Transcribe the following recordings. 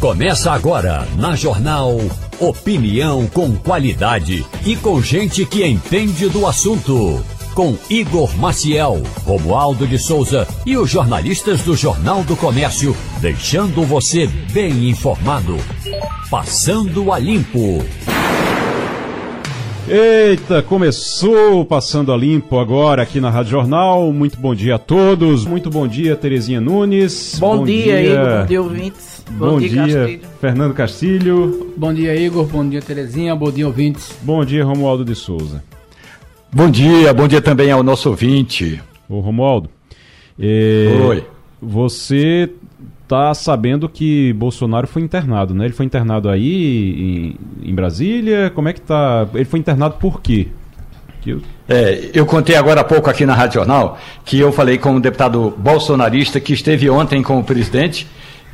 Começa agora na Jornal Opinião com qualidade e com gente que entende do assunto. Com Igor Maciel, Romualdo de Souza e os jornalistas do Jornal do Comércio, deixando você bem informado. Passando a Limpo. Eita, começou passando a limpo agora aqui na Rádio Jornal. Muito bom dia a todos. Muito bom dia, Terezinha Nunes. Bom, bom dia, dia, Igor. Bom dia, ouvintes. Bom, bom dia, dia Fernando Castilho. Bom dia, Igor. Bom dia, Terezinha. Bom dia, ouvintes. Bom dia, Romualdo de Souza. Bom dia, bom dia também ao nosso ouvinte. Ô, Romualdo. É... Oi. Você tá sabendo que Bolsonaro foi internado, né? Ele foi internado aí em, em Brasília. Como é que tá? Ele foi internado por quê? Eu... É, eu contei agora há pouco aqui na Rádio Jornal que eu falei com um deputado bolsonarista que esteve ontem com o presidente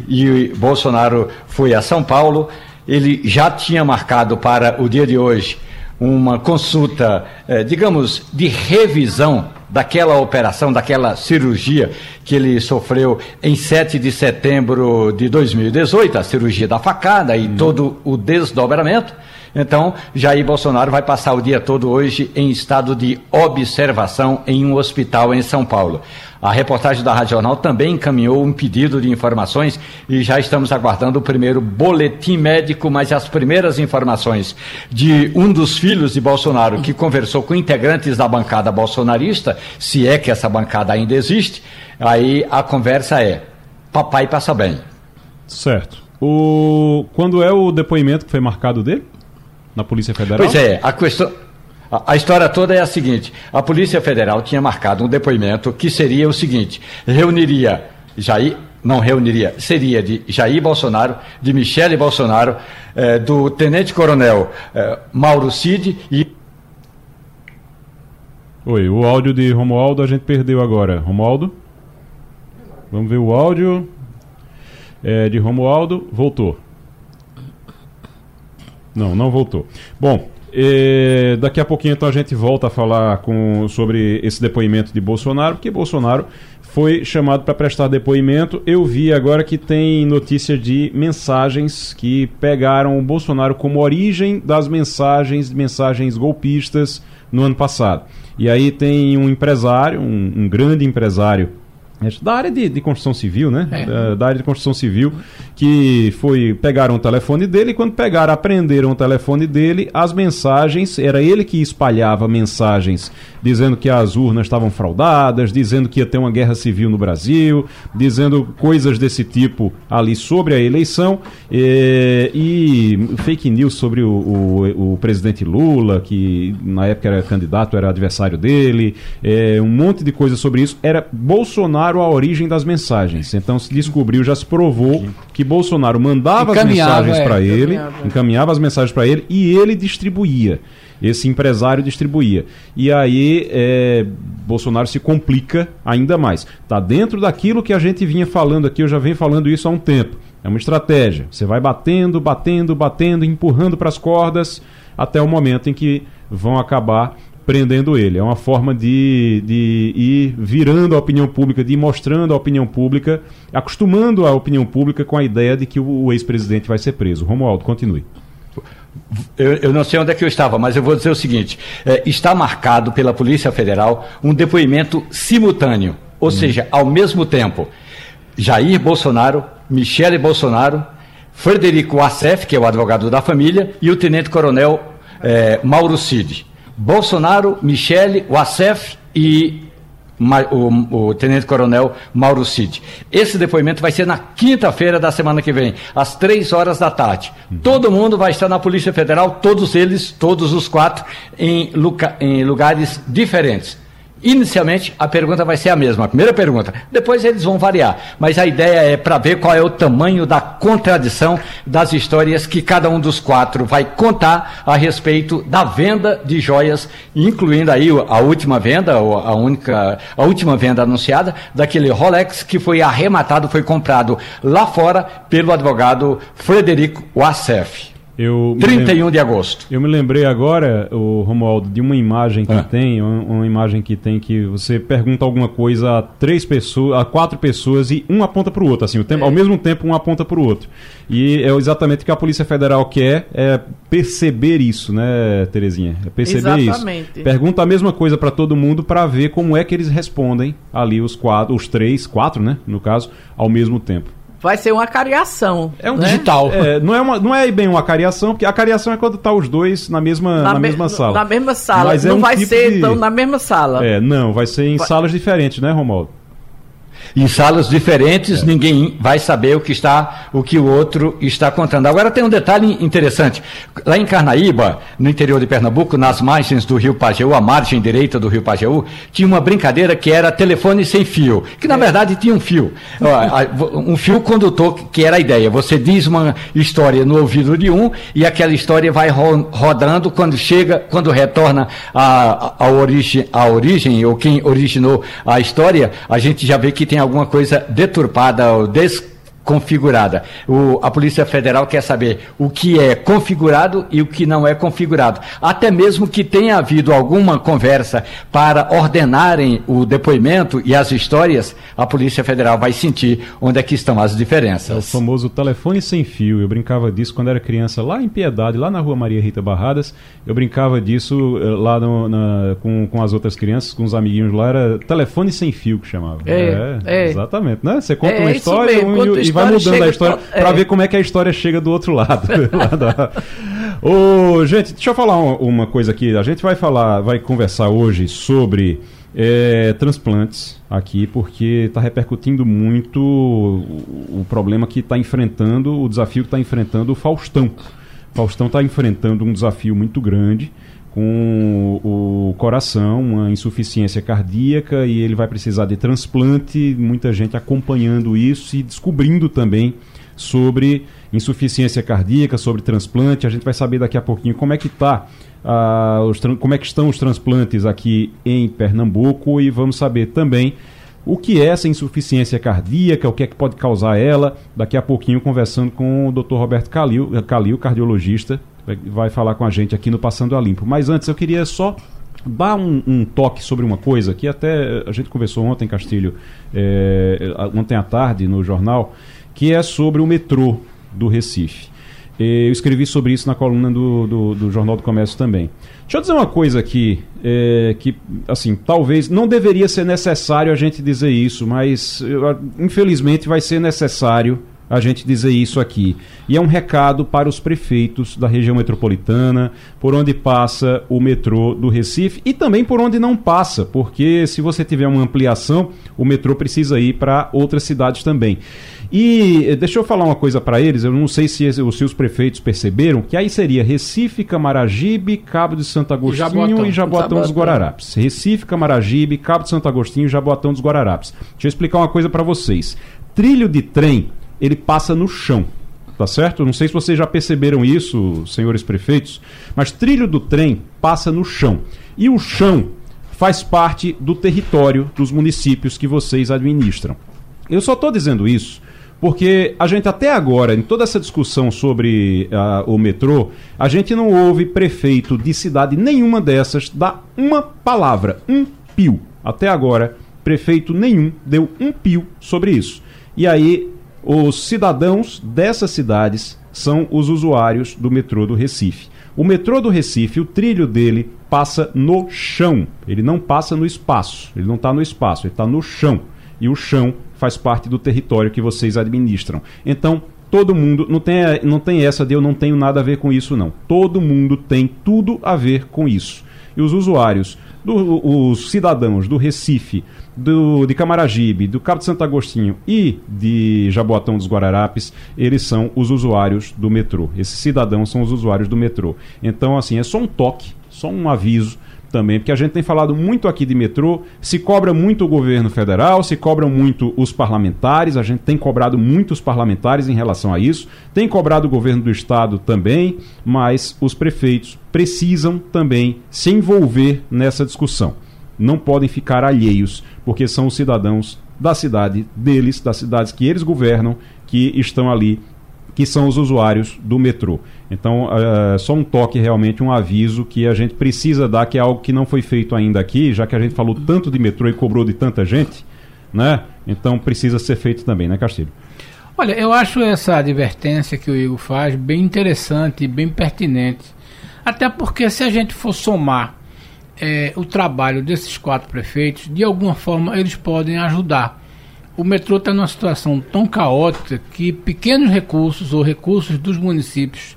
e Bolsonaro foi a São Paulo. Ele já tinha marcado para o dia de hoje uma consulta, eh, digamos, de revisão daquela operação, daquela cirurgia que ele sofreu em 7 de setembro de 2018, a cirurgia da facada e hum. todo o desdobramento. Então, Jair Bolsonaro vai passar o dia todo hoje em estado de observação em um hospital em São Paulo. A reportagem da Rádio Jornal também encaminhou um pedido de informações e já estamos aguardando o primeiro boletim médico, mas as primeiras informações de um dos filhos de Bolsonaro que conversou com integrantes da bancada bolsonarista, se é que essa bancada ainda existe, aí a conversa é: papai passa bem. Certo. O... Quando é o depoimento que foi marcado dele? na Polícia Federal? Pois é, a questão. A, história toda é a seguinte: a Polícia Federal tinha marcado um depoimento que seria o seguinte: reuniria Jair, não reuniria, seria de Jair Bolsonaro, de Michele Bolsonaro, eh, do Tenente Coronel eh, Mauro Cid e. Oi, o áudio de Romualdo a gente perdeu agora. Romualdo? Vamos ver o áudio é, de Romualdo. Voltou. Não, não voltou. Bom, eh, daqui a pouquinho então a gente volta a falar com, sobre esse depoimento de Bolsonaro, porque Bolsonaro foi chamado para prestar depoimento. Eu vi agora que tem notícia de mensagens que pegaram o Bolsonaro como origem das mensagens, mensagens golpistas no ano passado. E aí tem um empresário, um, um grande empresário da área de, de construção civil, né? É. Da, da, área de construção civil, que foi pegaram o telefone dele e quando pegaram, aprenderam o telefone dele, as mensagens, era ele que espalhava mensagens dizendo que as urnas estavam fraudadas, dizendo que ia ter uma guerra civil no Brasil, dizendo coisas desse tipo ali sobre a eleição e, e fake news sobre o, o, o, presidente Lula, que na época era candidato, era adversário dele, é, um monte de coisa sobre isso. Era Bolsonaro a origem das mensagens. Então se descobriu, já se provou que Bolsonaro mandava as mensagens é, para ele, encaminhava. encaminhava as mensagens para ele e ele distribuía esse empresário distribuía. E aí é, Bolsonaro se complica ainda mais. Está dentro daquilo que a gente vinha falando aqui, eu já venho falando isso há um tempo. É uma estratégia. Você vai batendo, batendo, batendo, empurrando para as cordas até o momento em que vão acabar prendendo ele. É uma forma de, de ir virando a opinião pública, de ir mostrando a opinião pública, acostumando a opinião pública com a ideia de que o, ex-presidente vai ser preso. Romualdo, continue. Eu, eu, não sei onde é que eu estava, mas eu vou dizer o seguinte: é, está marcado pela Polícia Federal um depoimento simultâneo, ou hum. seja, ao mesmo tempo, Jair Bolsonaro, Michele Bolsonaro, Frederico Assef, que é o advogado da família, e o Tenente Coronel é, Mauro Cid. Bolsonaro, Michele, Assef e o, o Tenente Coronel Mauro Cid. Esse depoimento vai ser na quinta-feira da semana que vem, às três horas da tarde. Uhum. Todo mundo vai estar na Polícia Federal, todos eles, todos os quatro, em, em lugares diferentes. Inicialmente, a pergunta vai ser a mesma, a primeira pergunta. Depois eles vão variar. Mas a ideia é para ver qual é o tamanho da contradição das histórias que cada um dos quatro vai contar a respeito da venda de joias, incluindo aí a última venda, a única, a última venda anunciada, daquele Rolex que foi arrematado, foi comprado lá fora pelo advogado Frederico Wassef. Eu 31 de agosto. Eu me lembrei agora, o Romualdo, de uma imagem que ah. tem, uma, uma, imagem que tem que você pergunta alguma coisa a três pessoas, a quatro pessoas e um aponta para o outro, assim, o tempo, é. ao mesmo tempo um aponta para o outro. E é exatamente o que a Polícia Federal quer é perceber isso, né, Terezinha? É perceber exatamente. isso. Pergunta a mesma coisa para todo mundo para ver como é que eles respondem ali os quatro, os três, quatro, né, no caso, ao mesmo tempo vai ser uma cariação. É um né? digital. É, não, é uma, não é bem uma cariação, porque a cariação é quando tá os dois na mesma, na, na me, mesma sala. Na mesma sala. Mas é não é um vai tipo ser, de... então, na mesma sala. É, não, vai ser em vai... salas diferentes, né, Romualdo? Em salas diferentes, é. ninguém vai saber o que está, o que o outro está contando. Agora tem um detalhe interessante. Lá em Carnaíba, no interior de Pernambuco, nas margens do Rio Pajeú, a margem direita do Rio Pajeú, tinha uma brincadeira que era telefone sem fio, que na é. verdade tinha um fio, um fio condutor que era a ideia. Você diz uma história no ouvido de um e aquela história vai rodando quando chega, quando retorna a origem, a origem ou quem originou a história, a gente já vê que tem alguma coisa deturpada ou des configurada. O, a Polícia Federal quer saber o que é configurado e o que não é configurado. Até mesmo que tenha havido alguma conversa para ordenarem o depoimento e as histórias, a Polícia Federal vai sentir onde é que estão as diferenças. É o famoso telefone sem fio. Eu brincava disso quando era criança lá em Piedade, lá na rua Maria Rita Barradas. Eu brincava disso eh, lá no, na, com, com as outras crianças, com os amiguinhos lá. Era telefone sem fio que chamava. É, é, é. exatamente, né? Você conta é, uma história um, e vai mudando a história para é. ver como é que a história chega do outro lado. Ô, gente, deixa eu falar uma, uma, coisa aqui. A gente vai falar, vai conversar hoje sobre é, transplantes aqui, porque está repercutindo muito o, o problema que está enfrentando, o desafio que está enfrentando o Faustão. Faustão está enfrentando um desafio muito grande com o coração, uma insuficiência cardíaca e ele vai precisar de transplante. Muita gente acompanhando isso e descobrindo também sobre insuficiência cardíaca, sobre transplante. A gente vai saber daqui a pouquinho como é que tá, uh, os, como é que estão os transplantes aqui em Pernambuco e vamos saber também o que é essa insuficiência cardíaca, o que é que pode causar ela. Daqui a pouquinho conversando com o Dr. Roberto Calil, Calil cardiologista, vai falar com a gente aqui no Passando a Limpo. Mas antes eu queria só dar um, um, toque sobre uma coisa que até a gente conversou ontem, Castilho, é, ontem à tarde no jornal, que é sobre o metrô do Recife. Eu escrevi sobre isso na coluna do, do, do Jornal do Comércio também. Deixa eu dizer uma coisa aqui, é, que, assim, talvez não deveria ser necessário a gente dizer isso, mas infelizmente vai ser necessário a gente dizer isso aqui. E é um recado para os prefeitos da região metropolitana, por onde passa o metrô do Recife e também por onde não passa, porque se você tiver uma ampliação, o metrô precisa ir para outras cidades também. E eh, deixa eu falar uma coisa para eles, eu não sei se os seus prefeitos perceberam, que aí seria Recife, Camaragibe, Cabo de Santo Agostinho e Jaboatão, e Jaboatão dos Guararapes. Recife, Camaragibe, Cabo de Santo Agostinho e Jaboatão dos Guararapes. Deixa eu explicar uma coisa para vocês. Trilho de trem ele passa no chão. Tá certo? Não sei se vocês já perceberam isso, senhores prefeitos, mas trilho do trem passa no chão. E o chão faz parte do território dos municípios que vocês administram. Eu só estou dizendo isso porque a gente até agora, em toda essa discussão sobre uh, o metrô, a gente não ouve prefeito de cidade nenhuma dessas dar uma palavra, um pio. Até agora, prefeito nenhum deu um pio sobre isso. E aí os cidadãos dessas cidades são os usuários do metrô do Recife. O metrô do Recife, o trilho dele passa no chão. Ele não passa no espaço. Ele não está no espaço, ele está no chão. E o chão faz parte do território que vocês administram. Então, todo mundo não tem, não tem essa de eu não tenho nada a ver com isso, não. Todo mundo tem tudo a ver com isso. E os usuários, do, os cidadãos do Recife, do, de Camaragibe, do Cabo de Santo Agostinho e de Jaboatão dos Guararapes, eles são os usuários do metrô. Esses cidadãos são os usuários do metrô. Então, assim, é só um toque, só um aviso também, porque a gente tem falado muito aqui de metrô, se cobra muito o governo federal, se cobram muito os parlamentares, a gente tem cobrado muito os parlamentares em relação a isso, tem cobrado o governo do estado também, mas os prefeitos precisam também se envolver nessa discussão não podem ficar alheios, porque são os cidadãos da cidade deles, das cidades que eles governam, que estão ali que são os usuários do metrô. Então, uh, só um toque realmente, um aviso que a gente precisa dar, que é algo que não foi feito ainda aqui, já que a gente falou tanto de metrô e cobrou de tanta gente, né? Então precisa ser feito também, né, Castilho? Olha, eu acho essa advertência que o Igor faz bem interessante bem pertinente. Até porque se a gente for somar é, o trabalho desses quatro prefeitos, de alguma forma eles podem ajudar. O metrô está numa situação tão caótica que pequenos recursos ou recursos dos municípios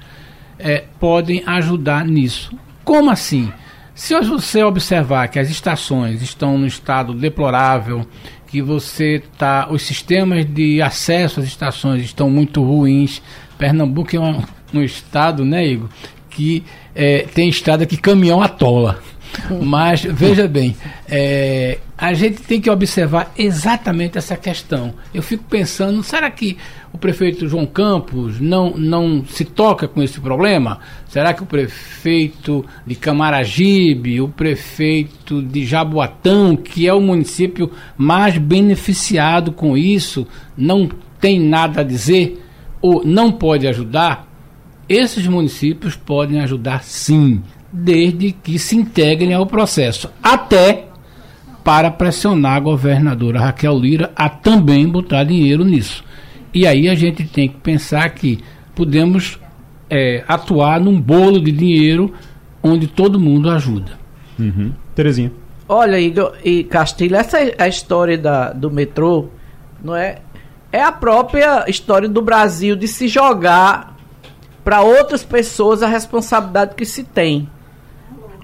é, podem ajudar nisso. Como assim? Se você observar que as estações estão no estado deplorável, que você tá, os sistemas de acesso às estações estão muito ruins. Pernambuco é um, um estado, né, Igor, que é, tem estrada que caminhão atola. Mas veja bem, é, a gente tem que observar exatamente essa questão. Eu fico pensando, será que o prefeito João Campos não, não se toca com esse problema? Será que o prefeito de Camaragibe, o prefeito de Jaboatão, que é o município mais beneficiado com isso, não tem nada a dizer ou não pode ajudar? Esses municípios podem ajudar sim desde que se integrem ao processo, até para pressionar a governadora Raquel Lira a também botar dinheiro nisso. E aí a gente tem que pensar que podemos é, atuar num bolo de dinheiro onde todo mundo ajuda. Uhum. Terezinha. Olha, Igor e Castilho, essa é a história da, do metrô, não é? É a própria história do Brasil de se jogar para outras pessoas a responsabilidade que se tem.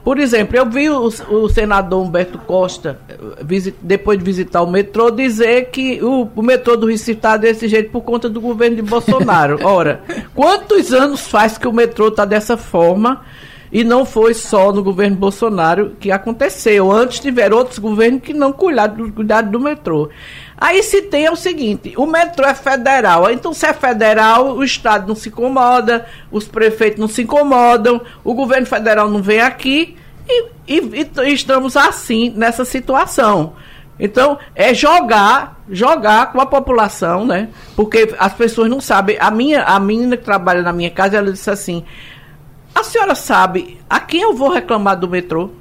Por exemplo, eu vi o, o senador Humberto Costa, visit, depois de visitar o metrô, dizer que o, o metrô do Recife está desse jeito por conta do governo de Bolsonaro. Ora, quantos anos faz que o metrô está dessa forma? E não foi só no governo Bolsonaro que aconteceu. Antes tiveram outros governos que não cuidaram, cuidaram do metrô. Aí se tem é o seguinte: o metrô é federal. Então, se é federal, o Estado não se incomoda, os prefeitos não se incomodam, o governo federal não vem aqui e, e, e estamos assim nessa situação. Então, é jogar, jogar com a população, né? Porque as pessoas não sabem. A minha, a menina que trabalha na minha casa, ela disse assim: A senhora sabe a quem eu vou reclamar do metrô?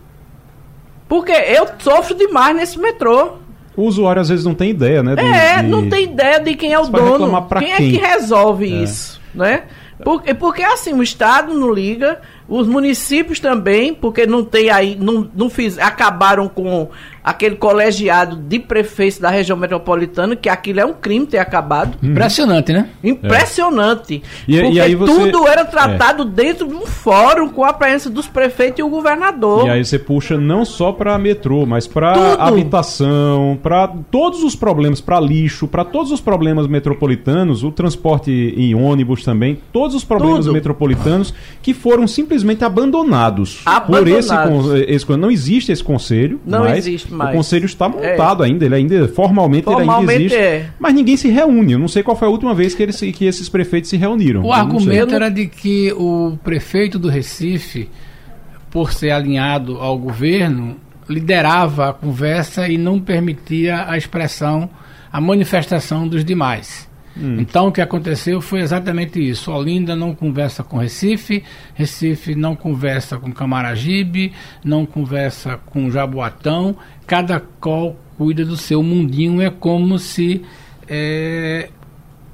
Porque eu sofro demais nesse metrô. O usuário às vezes não tem ideia, né? De, é, de... não tem ideia de quem é o Você dono. Quem, quem, é que resolve é. isso, né? Porque, porque assim, o Estado não liga, os municípios também, porque não tem aí, não, não fiz, acabaram com aquele colegiado de prefeitos da região metropolitana, que aquilo é um crime ter acabado. Uhum. Impressionante, né? Impressionante. É. E, porque e aí você... tudo era tratado é. dentro de um fórum com a presença dos prefeitos e o governador. E aí você puxa não só para metrô, mas para habitação, para todos os problemas, para lixo, para todos os problemas metropolitanos, o transporte em ônibus também, todos os problemas tudo. metropolitanos que foram simplesmente abandonados, abandonados. por esse, esse não existe esse conselho, não mas existe o conselho está montado é. ainda, ele ainda formalmente, formalmente ele ainda existe, é. mas ninguém se reúne. Eu não sei qual foi a última vez que, eles, que esses prefeitos se reuniram. O argumento era de que o prefeito do Recife, por ser alinhado ao governo, liderava a conversa e não permitia a expressão, a manifestação dos demais. Hum. Então o que aconteceu foi exatamente isso. Olinda não conversa com Recife, Recife não conversa com Camaragibe, não conversa com Jaboatão, cada qual cuida do seu mundinho, é como se é,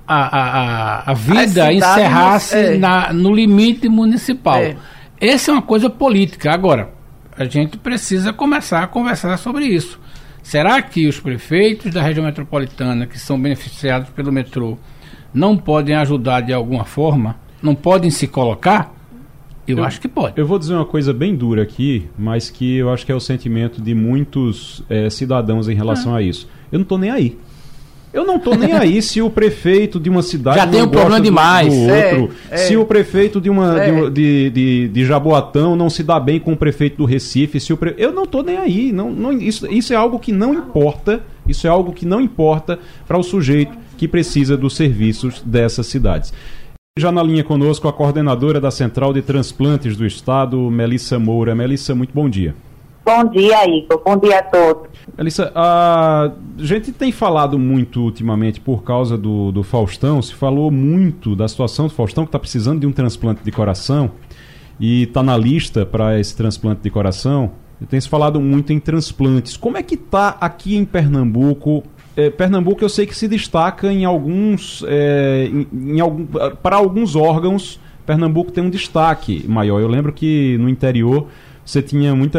a, a, a vida encerrasse é. na, no limite municipal. É. Essa é uma coisa política. Agora, a gente precisa começar a conversar sobre isso. Será que os prefeitos da região metropolitana, que são beneficiados pelo metrô, não podem ajudar de alguma forma? Não podem se colocar? Eu, eu, acho que pode. Eu vou dizer uma coisa bem dura aqui, mas que eu acho que é o sentimento de muitos é, cidadãos em relação ah. a isso. Eu não estou nem aí. Eu não estou nem aí se o prefeito de uma cidade já tem um problema demais. Do outro, é, é. se o prefeito de uma é. de, de, de, Jaboatão não se dá bem com o prefeito do Recife, se o pre... eu não estou nem aí. Não, não, isso, isso é algo que não importa. Isso é algo que não importa para o sujeito que precisa dos serviços dessas cidades. Já na linha conosco a coordenadora da Central de Transplantes do Estado, Melissa Moura. Melissa, muito bom dia. Bom dia, Igor. Bom dia a todos. Elissa, a gente tem falado muito ultimamente por causa do, do Faustão, se falou muito da situação do Faustão, que está precisando de um transplante de coração e está na lista para esse transplante de coração. Tem se falado muito em transplantes. Como é que está aqui em Pernambuco? É, Pernambuco eu sei que se destaca em alguns, é, em, em algum, para alguns órgãos. Pernambuco tem um destaque maior. Eu lembro que no interior você tinha muita.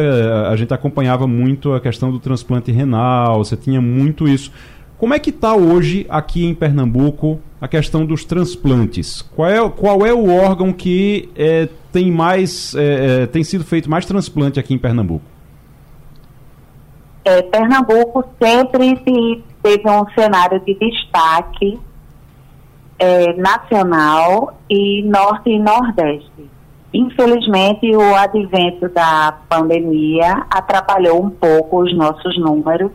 A gente acompanhava muito a questão do transplante renal, você tinha muito isso. Como é que está hoje aqui em Pernambuco a questão dos transplantes? Qual é, qual é o órgão que é, tem mais é, é tem sido feito mais transplante aqui em Pernambuco? É, Pernambuco sempre teve um cenário de destaque é, nacional e norte e nordeste. Infelizmente, o advento da pandemia atrapalhou um pouco os nossos números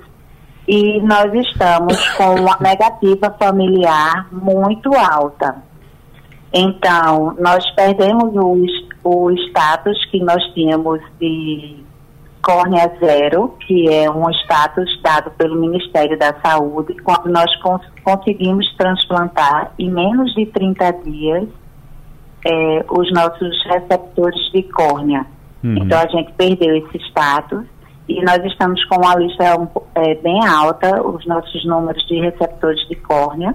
e nós estamos com uma negativa familiar muito alta. Então, nós perdemos o, o status que nós tínhamos de córnea zero, que é um status dado pelo Ministério da Saúde, quando nós cons conseguimos transplantar em menos de 30 dias é, os nossos receptores de córnea. Uhum. Então a gente perdeu esse status e nós estamos com uma lista um, é, bem alta, os nossos números de receptores de córnea,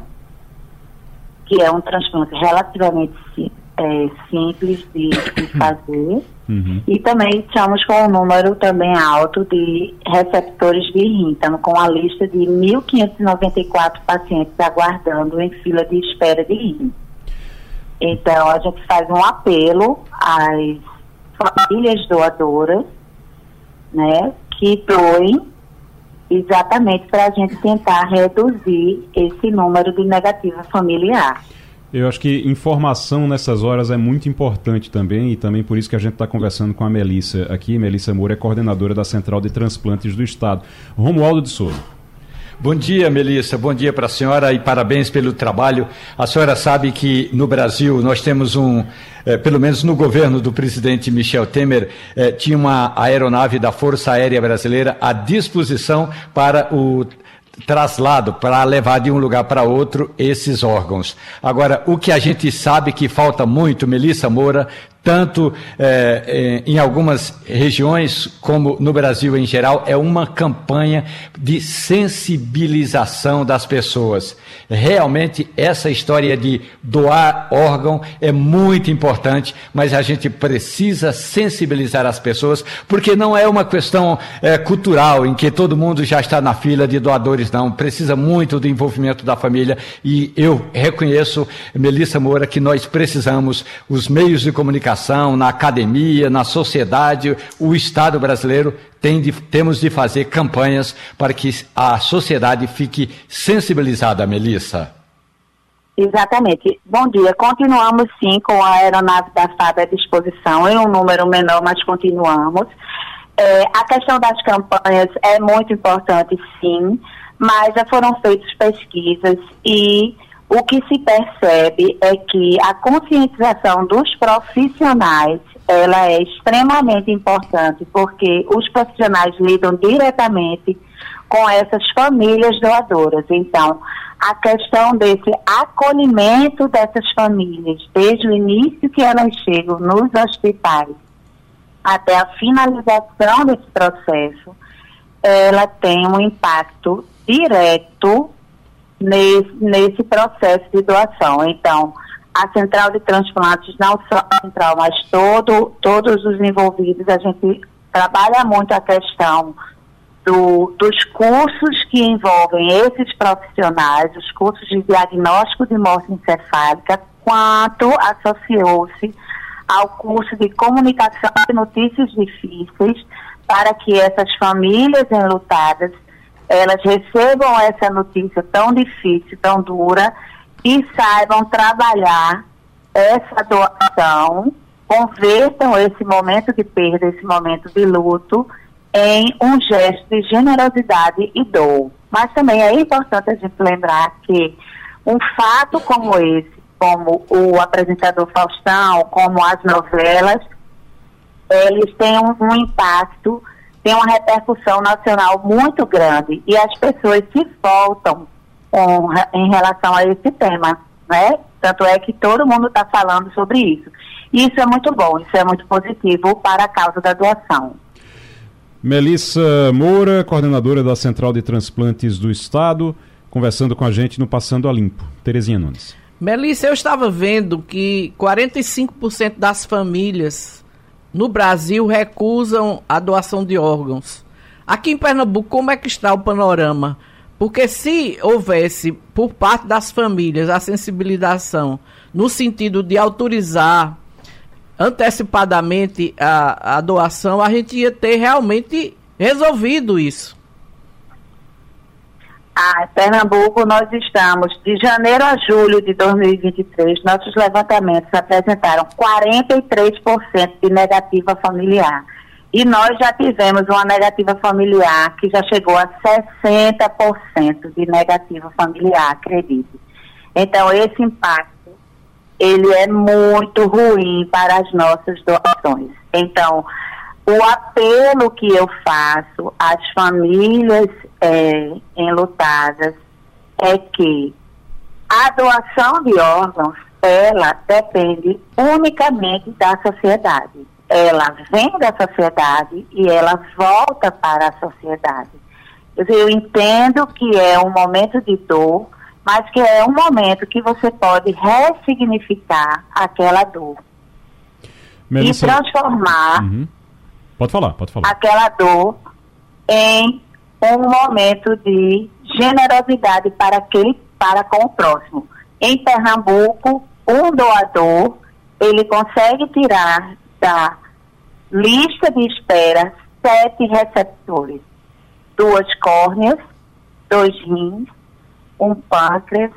que é um transplante relativamente é, simples de, de fazer. Uhum. E também estamos com um número também alto de receptores de rim. Estamos com a lista de 1.594 pacientes aguardando em fila de espera de rim. Então, a gente faz um apelo às famílias doadoras, né, que doem exatamente para a gente tentar reduzir esse número de negativa familiar. Eu acho que informação nessas horas é muito importante também, e também por isso que a gente está conversando com a Melissa aqui. Melissa Moura é coordenadora da Central de Transplantes do Estado. Romualdo de Souza. Bom dia, Melissa. Bom dia para a senhora e parabéns pelo trabalho. A senhora sabe que no Brasil nós temos um, eh, pelo menos no governo do presidente Michel Temer, eh, tinha uma aeronave da Força Aérea Brasileira à disposição para o traslado para levar de um lugar para outro esses órgãos. Agora, o que a gente sabe que falta muito, Melissa Moura, tanto é, em algumas regiões como no Brasil em geral, é uma campanha de sensibilização das pessoas. Realmente, essa história de doar órgão é muito importante, mas a gente precisa sensibilizar as pessoas, porque não é uma questão é, cultural em que todo mundo já está na fila de doadores, não. Precisa muito do envolvimento da família e eu reconheço, Melissa Moura, que nós precisamos, os meios de comunicação na academia, na sociedade, o Estado brasileiro tem de, temos de fazer campanhas para que a sociedade fique sensibilizada, Melissa. Exatamente. Bom dia. Continuamos sim com a aeronave da FAB à disposição, em um número menor, mas continuamos. É, a questão das campanhas é muito importante, sim, mas já foram feitas pesquisas e o que se percebe é que a conscientização dos profissionais ela é extremamente importante porque os profissionais lidam diretamente com essas famílias doadoras. Então, a questão desse acolhimento dessas famílias, desde o início que elas chegam nos hospitais até a finalização desse processo, ela tem um impacto direto nesse, nesse processo de doação. Então, a central de transplantes, não só a central, mas todo, todos os envolvidos, a gente trabalha muito a questão do, dos cursos que envolvem esses profissionais, os cursos de diagnóstico de morte encefálica, quanto associou-se ao curso de comunicação de notícias difíceis, para que essas famílias enlutadas elas recebam essa notícia tão difícil, tão dura, e saibam trabalhar essa doação, convertam esse momento de perda, esse momento de luto, em um gesto de generosidade e dor. Mas também é importante a gente lembrar que um fato como esse, como o apresentador Faustão, como as novelas, eles têm um, um impacto tem uma repercussão nacional muito grande e as pessoas se voltam com, em relação a esse tema, né? Tanto é que todo mundo está falando sobre isso. E isso é muito bom, isso é muito positivo para a causa da doação. Melissa Moura, coordenadora da Central de Transplantes do Estado, conversando com a gente no Passando a Limpo. Terezinha Nunes. Melissa, eu estava vendo que 45% das famílias no Brasil recusam a doação de órgãos. Aqui em Pernambuco, como é que está o panorama? Porque se houvesse, por parte das famílias, a sensibilização no sentido de autorizar antecipadamente a, a doação, a gente ia ter realmente resolvido isso. Ah, Pernambuco, nós estamos de janeiro a julho de 2023, nossos levantamentos apresentaram 43% de negativa familiar. E nós já tivemos uma negativa familiar que já chegou a 60% de negativa familiar, acredite. Então, esse impacto ele é muito ruim para as nossas doações. Então, o apelo que eu faço às famílias é, enlutadas é que a doação de órgãos, ela depende unicamente da sociedade. Ela vem da sociedade e ela volta para a sociedade. Eu entendo que é um momento de dor, mas que é um momento que você pode ressignificar aquela dor. E transformar uhum. pode falar, pode falar. aquela dor em um momento de generosidade para aquele, para com o próximo. Em Pernambuco, um doador, ele consegue tirar da lista de espera sete receptores, duas córneas, dois rins, um pâncreas,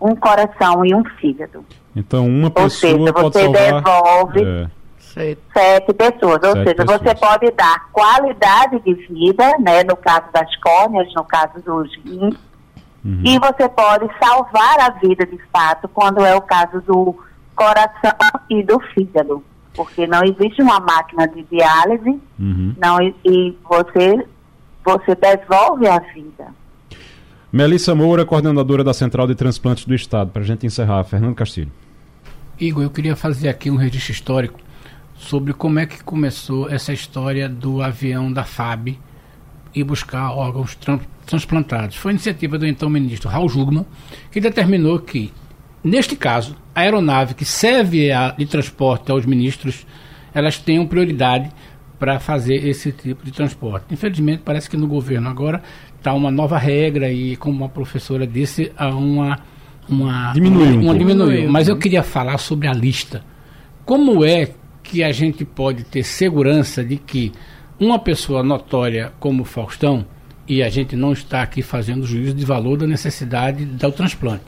um coração e um fígado. Então, uma pessoa ou seja, pode você salvar... devolve é. Sete pessoas. Ou sete seja, pessoas. você pode dar qualidade de vida, né, no caso das córneas, no caso dos rins, uhum. e você pode salvar a vida de fato, quando é o caso do coração e do fígado. Porque não existe uma máquina de diálise, uhum. não, e você, você devolve a vida. Melissa Moura, coordenadora da Central de Transplantes do Estado. Para a gente encerrar, Fernando Castilho. Igor, eu queria fazer aqui um registro histórico sobre como é que começou essa história do avião da FAB e buscar órgãos tran transplantados. Foi iniciativa do então ministro Raul Jugman, que determinou que, neste caso, a aeronave que serve a, de transporte aos ministros, elas tenham prioridade para fazer esse tipo de transporte. Infelizmente, parece que no governo agora está uma nova regra e, como a professora disse, há uma. uma diminuiu. Uma, uma diminuiu. Mas eu queria falar sobre a lista. Como é que a gente pode ter segurança de que uma pessoa notória como Faustão, e a gente não está aqui fazendo juízo de valor da necessidade do transplante.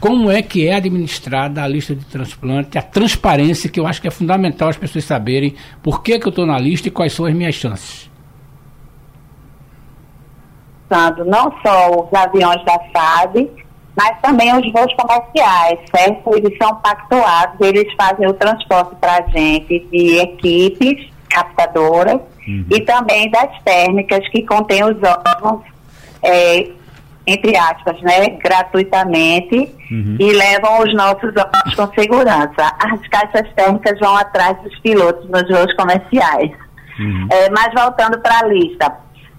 Como é que é administrada a lista de transplante, a transparência, que eu acho que é fundamental as pessoas saberem por que, que eu estou na lista e quais são as minhas chances não só os aviões da FAB, mas também os voos comerciais, certo? Eles são pactuados, eles fazem o transporte para a gente de equipes captadoras uhum. e também das térmicas que contêm os órgãos, é, entre aspas, né, gratuitamente uhum. e levam os nossos órgãos com segurança. As caixas térmicas vão atrás dos pilotos nos voos comerciais. Uhum. É, mas voltando para a lista,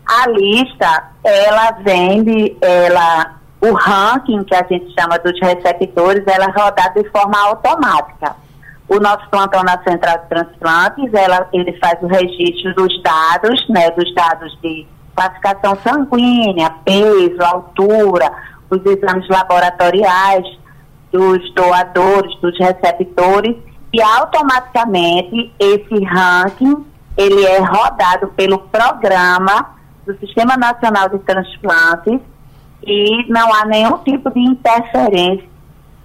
a lista, ela vende, ela, o ranking que a gente chama dos receptores, ela é rodada de forma automática. O nosso plantão na Central de Transplantes, ela, ele faz o registro dos dados, né, dos dados de classificação sanguínea, peso, altura, os exames laboratoriais dos doadores, dos receptores, e automaticamente esse ranking ele é rodado pelo programa do Sistema Nacional de Transplantes e não há nenhum tipo de interferência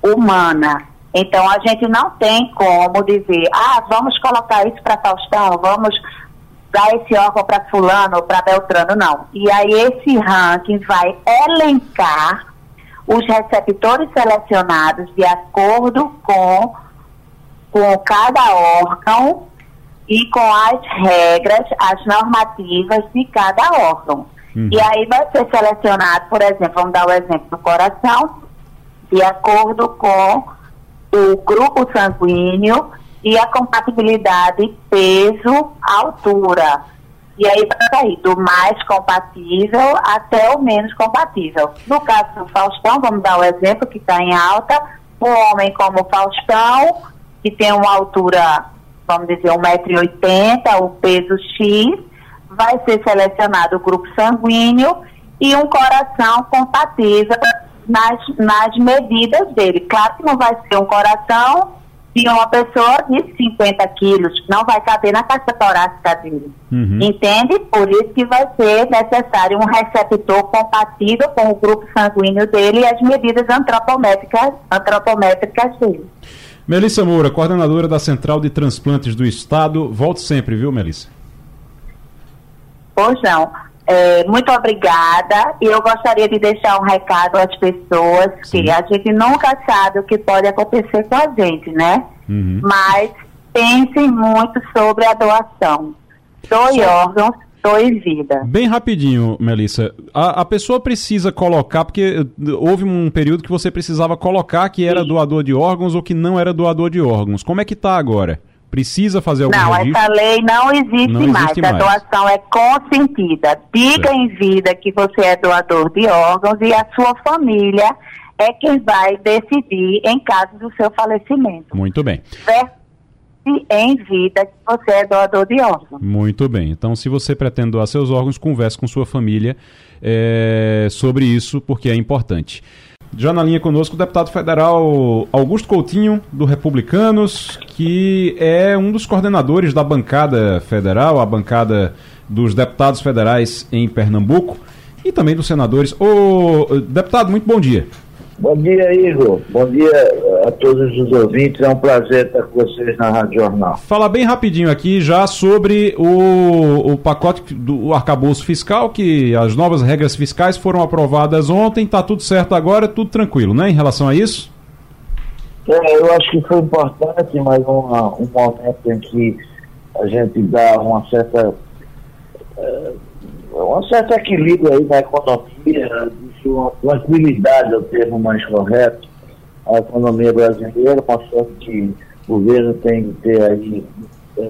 humana. Então a gente não tem como dizer, ah, vamos colocar isso para Faustão, vamos dar esse órgão para fulano ou para Beltrano, não. E aí esse ranking vai elencar os receptores selecionados de acordo com, com cada órgão e com as regras, as normativas de cada órgão. Uhum. E aí vai ser selecionado, por exemplo, vamos dar o exemplo do coração, de acordo com o grupo sanguíneo e a compatibilidade peso, altura. E aí vai sair do mais compatível até o menos compatível. No caso do Faustão, vamos dar o exemplo que está em alta, um homem como Faustão, que tem uma altura, vamos dizer, 1,80m, o peso X, vai ser selecionado o grupo sanguíneo e um coração compatível nas, nas medidas dele. Claro que não vai ser um coração de uma pessoa de 50 quilos, não vai caber na caixa torácica dele. Uhum. Entende? Por isso que vai ser necessário um receptor compatível com o grupo sanguíneo dele e as medidas antropométricas, antropométricas dele. Melissa Moura, coordenadora da Central de Transplantes do Estado. Volte sempre, viu, Melissa? Pois não. É, muito obrigada. E eu gostaria de deixar um recado às pessoas Sim. que a gente nunca sabe o que pode acontecer com a gente, né? Uhum. Mas pensem muito sobre a doação. Doe órgãos, doe vida. Bem rapidinho, Melissa. A, a, pessoa precisa colocar, porque houve um período que você precisava colocar que era Sim. doador de órgãos ou que não era doador de órgãos. Como é que está agora? Precisa fazer algum Não, registro? essa lei não existe, não mais. Existe mais. A doação é consentida. Diga certo. em vida que você é doador de órgãos e a sua família é quem vai decidir em caso do seu falecimento. Muito bem. Verse em vida que você é doador de órgãos. Muito bem. Então, se você pretende doar seus órgãos, converse com sua família é, sobre isso, porque é importante. Já na linha conosco o deputado federal Augusto Coutinho, do Republicanos, que é um dos coordenadores da bancada federal, a bancada dos deputados federais em Pernambuco e também dos senadores. Ô, deputado, muito bom dia. Bom dia, Igor. Bom dia a todos os ouvintes. É um prazer estar com vocês na Rádio Jornal. Fala bem rapidinho aqui já sobre o, o pacote do arcabouço fiscal, que as novas regras fiscais foram aprovadas ontem. Está tudo certo agora, tudo tranquilo, né? Em relação a isso? É, eu acho que foi importante, mas uma, um momento em que a gente dá uma certa. É, um certo equilíbrio aí na economia, uma tranquilidade é o termo mais correto, a economia brasileira, mostrando que o governo tem que ter aí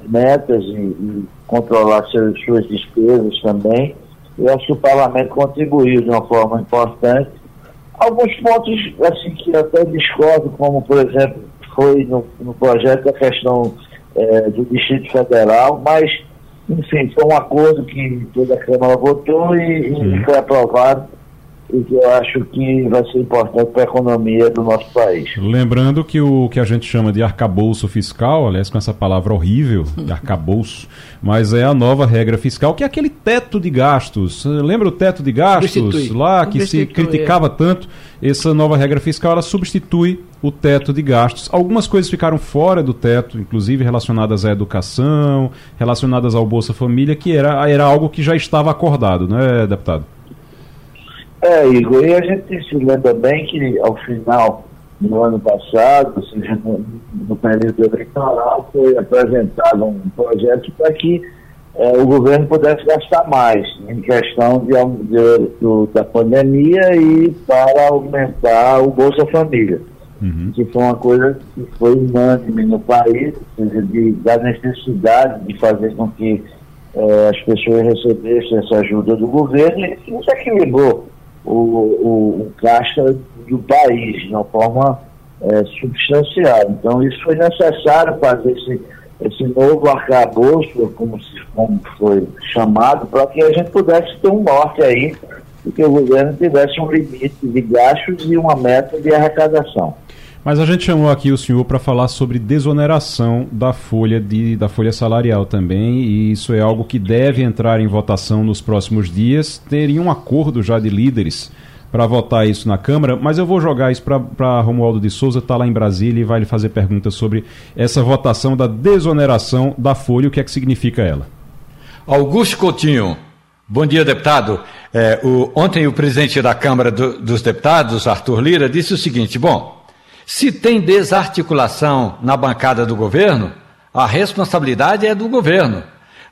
metas e, e controlar seus, suas despesas também. Eu acho que o parlamento contribuiu de uma forma importante. Alguns pontos assim que até discordo, como por exemplo foi no, no projeto a questão é, do Distrito Federal, mas enfim, foi um acordo que toda a Câmara votou e, e foi aprovado e que eu acho que vai ser importante para a economia do nosso país. Lembrando que o que a gente chama de arcabouço fiscal, aliás, com essa palavra horrível, de arcabouço, mas é a nova regra fiscal, que é aquele teto de gastos. Lembra o teto de gastos substitui. lá, que substitui, se criticava é. tanto? Essa nova regra fiscal, ela substitui o teto de gastos. Algumas coisas ficaram fora do teto, inclusive relacionadas à educação, relacionadas ao Bolsa Família, que era, era algo que já estava acordado, não é, deputado? É, Igor, e a gente se lembra bem que ao final do ano passado, ou seja, no, no período eleitoral, foi apresentado um projeto para que é, o governo pudesse gastar mais em questão de, de, do, da pandemia e para aumentar o Bolsa Família. Uhum. Que foi uma coisa que foi unânime no país, ou seja, de, da necessidade de fazer com que é, as pessoas recebessem essa ajuda do governo, e isso equilibrou o, o, o caixa do país de uma forma é, substancial. Então, isso foi necessário fazer esse, esse novo arcabouço, como, se, como foi chamado, para que a gente pudesse ter um norte aí e que o governo tivesse um limite de gastos e uma meta de arrecadação. Mas a gente chamou aqui o senhor para falar sobre desoneração da folha de, da folha salarial também, e isso é algo que deve entrar em votação nos próximos dias. Teria um acordo já de líderes para votar isso na Câmara, mas eu vou jogar isso para Romualdo de Souza, está lá em Brasília e vai lhe fazer perguntas sobre essa votação da desoneração da folha, o que é que significa ela. Augusto Coutinho. Bom dia, deputado. É, o, ontem o presidente da Câmara do, dos Deputados, Arthur Lira, disse o seguinte: bom, se tem desarticulação na bancada do governo, A responsabilidade é do governo.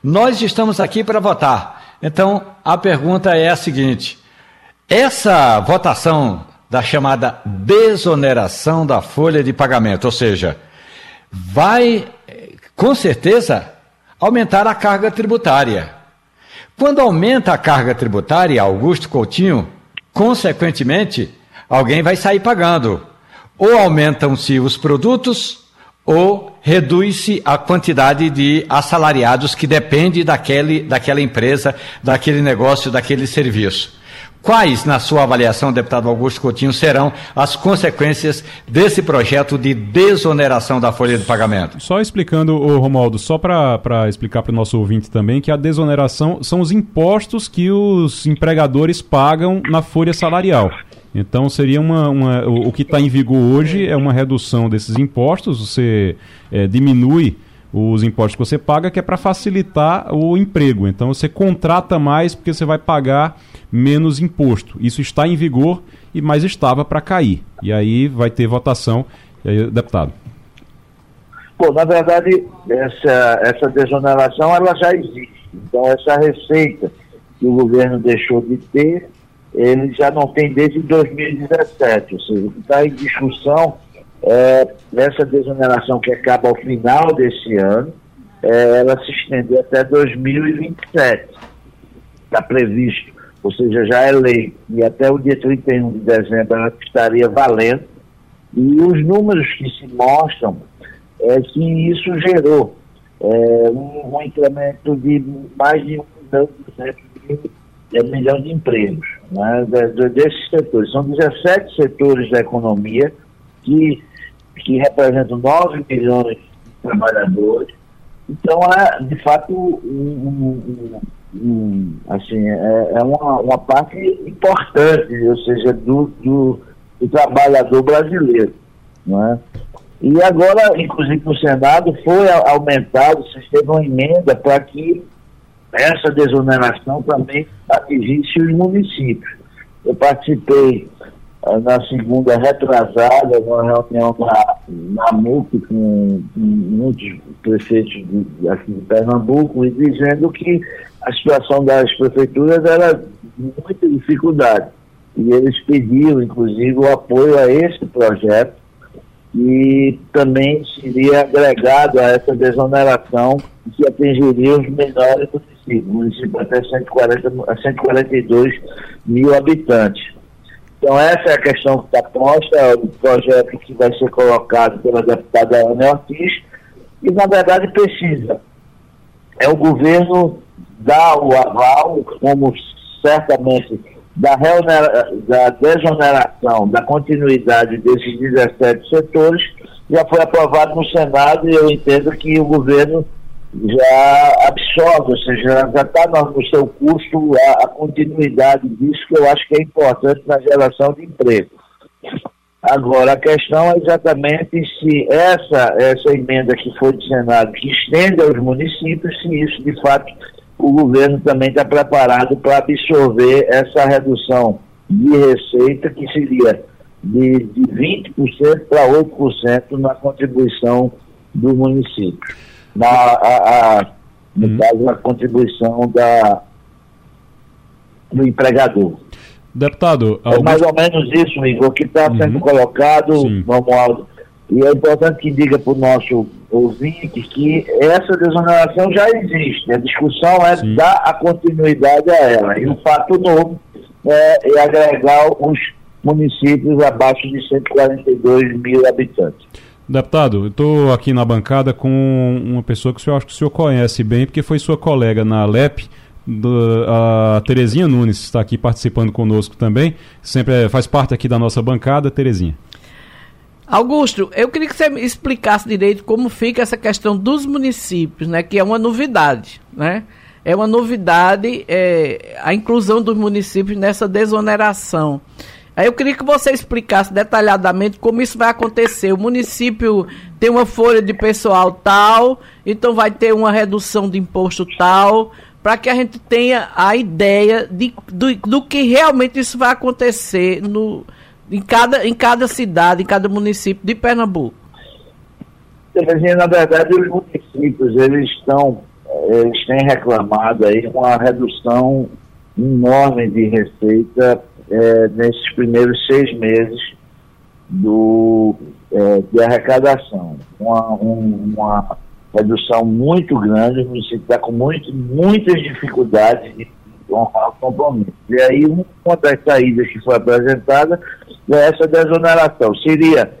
Nós estamos aqui para votar. Então, a pergunta é a seguinte: essa votação da chamada desoneração da folha de pagamento, ou seja, vai com certeza aumentar a carga tributária. Quando aumenta a carga tributária, Augusto Coutinho, consequentemente, alguém vai sair pagando. Ou aumentam-se os produtos, ou reduz-se a quantidade de assalariados que depende daquele, daquela empresa, daquele negócio, daquele serviço. Quais, na sua avaliação, deputado Augusto Coutinho, serão as consequências desse projeto de desoneração da folha de pagamento? Só explicando, ô Romualdo, só para explicar para o nosso ouvinte também, que a desoneração são os impostos que os empregadores pagam na folha salarial. Então seria uma, uma o, que está em vigor hoje é uma redução desses impostos. Você é, diminui os impostos que você paga, que é para facilitar o emprego. Então você contrata mais porque você vai pagar menos imposto. Isso está em vigor, e mas estava para cair. E aí vai ter votação. Aí, deputado. Bom, na verdade, essa, essa desoneração ela já existe. Então, essa receita que o governo deixou de ter, ele já não tem desde 2017. Ou seja, está em discussão é essa desoneração que acaba ao final desse ano, é, ela se estender até 2027. Está previsto ou seja, já é lei, e até o dia 31 de dezembro ela estaria valendo, e os números que se mostram é que isso gerou é, um, um, incremento de mais de um milhão de, é, milhão de empregos né, desses setores. São 17 setores da economia que, que representam 9 milhões de trabalhadores. Então, é, de fato, um, um Hum, assim, é, é uma, uma parte importante, ou seja, do, do, do trabalhador brasileiro. Não é? E agora, inclusive no Senado, foi aumentado, se teve uma emenda para que essa desoneração também atingisse os municípios. Eu participei uh, na segunda retrasada, numa reunião na, na MUC com, muitos prefeitos de, aqui de Pernambuco, e dizendo que a situação das prefeituras era de muita dificuldade. E eles pediram, inclusive, o apoio a esse projeto, e também seria agregado a essa desoneração que atingiria os menores municípios, municípios até 140, 142 mil habitantes. Então, essa é a questão que está posta, é o projeto que vai ser colocado pela deputada Ana Ortiz, e, na verdade, precisa. É o governo dar o aval, como certamente da, da desoneração, da continuidade desses 17 setores, já foi aprovado no Senado e eu entendo que o governo já absorve, ou seja, já está no seu custo a, a, continuidade disso, que eu acho que é importante na geração de emprego. Agora, a questão é exatamente se essa, essa emenda que foi do Senado, que estende aos municípios, se isso de fato o governo também está preparado para absorver essa redução de receita, que seria de, de 20% para 8% na contribuição do município. Na, a, a, no hum. caso, a contribuição da, do empregador. Deputado, é mais ou menos isso, Igor, que está sendo uhum. colocado, Sim. Romualdo. E é importante que diga para o nosso ouvinte que essa desoneração já existe. A discussão é Sim. dar a continuidade a ela. E o fato novo é, é agregar os municípios abaixo de 142 mil habitantes. Deputado, eu estou aqui na bancada com uma pessoa que senhor acho que o senhor conhece bem, porque foi sua colega na Alep, do, a Terezinha Nunes está aqui participando conosco também, sempre é, faz parte aqui da nossa bancada, Terezinha. Augusto, eu queria que você me explicasse direito como fica essa questão dos municípios, né? Que é uma novidade, né? É uma novidade é, a inclusão dos municípios nessa desoneração. Aí eu queria que você explicasse detalhadamente como isso vai acontecer. O município tem uma folha de pessoal tal, então vai ter uma redução de imposto tal, para que a gente tenha a ideia de, do, do que realmente isso vai acontecer no, em cada, em cada cidade, em cada município de Pernambuco? Na verdade, os municípios, eles estão, eles têm reclamado aí uma redução enorme de receita é, nesses primeiros seis meses do, é, de arrecadação. Uma, um, uma redução muito grande, o município está com muito, muitas dificuldades de honrar o compromisso. E aí, uma das saídas que foi apresentada é essa desoneração. Seria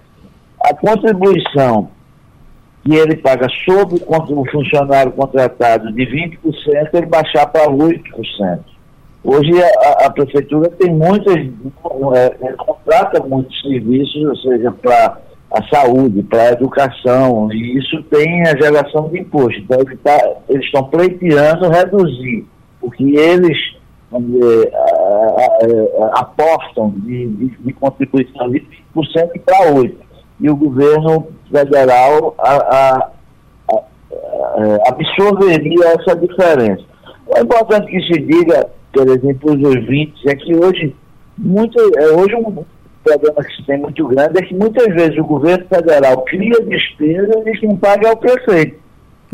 a contribuição que ele paga sobre o funcionário contratado de 20%, ele baixar para 8%. Hoje a, a prefeitura tem muitas, é, é, contrata muitos serviços, ou seja, para a saúde, para a educação, e isso tem a geração de imposto. Então ele tá, eles estão pleiteando reduzir o que eles dizer, a, a, apostam de, de, de, contribuição de 20% para 8%. E o governo federal absorveria essa diferença. É importante que se diga por exemplo, os ouvintes, é que hoje, muito, é, hoje um problema que se tem muito grande é que muitas vezes o governo federal cria despesa e quem paga é o prefeito.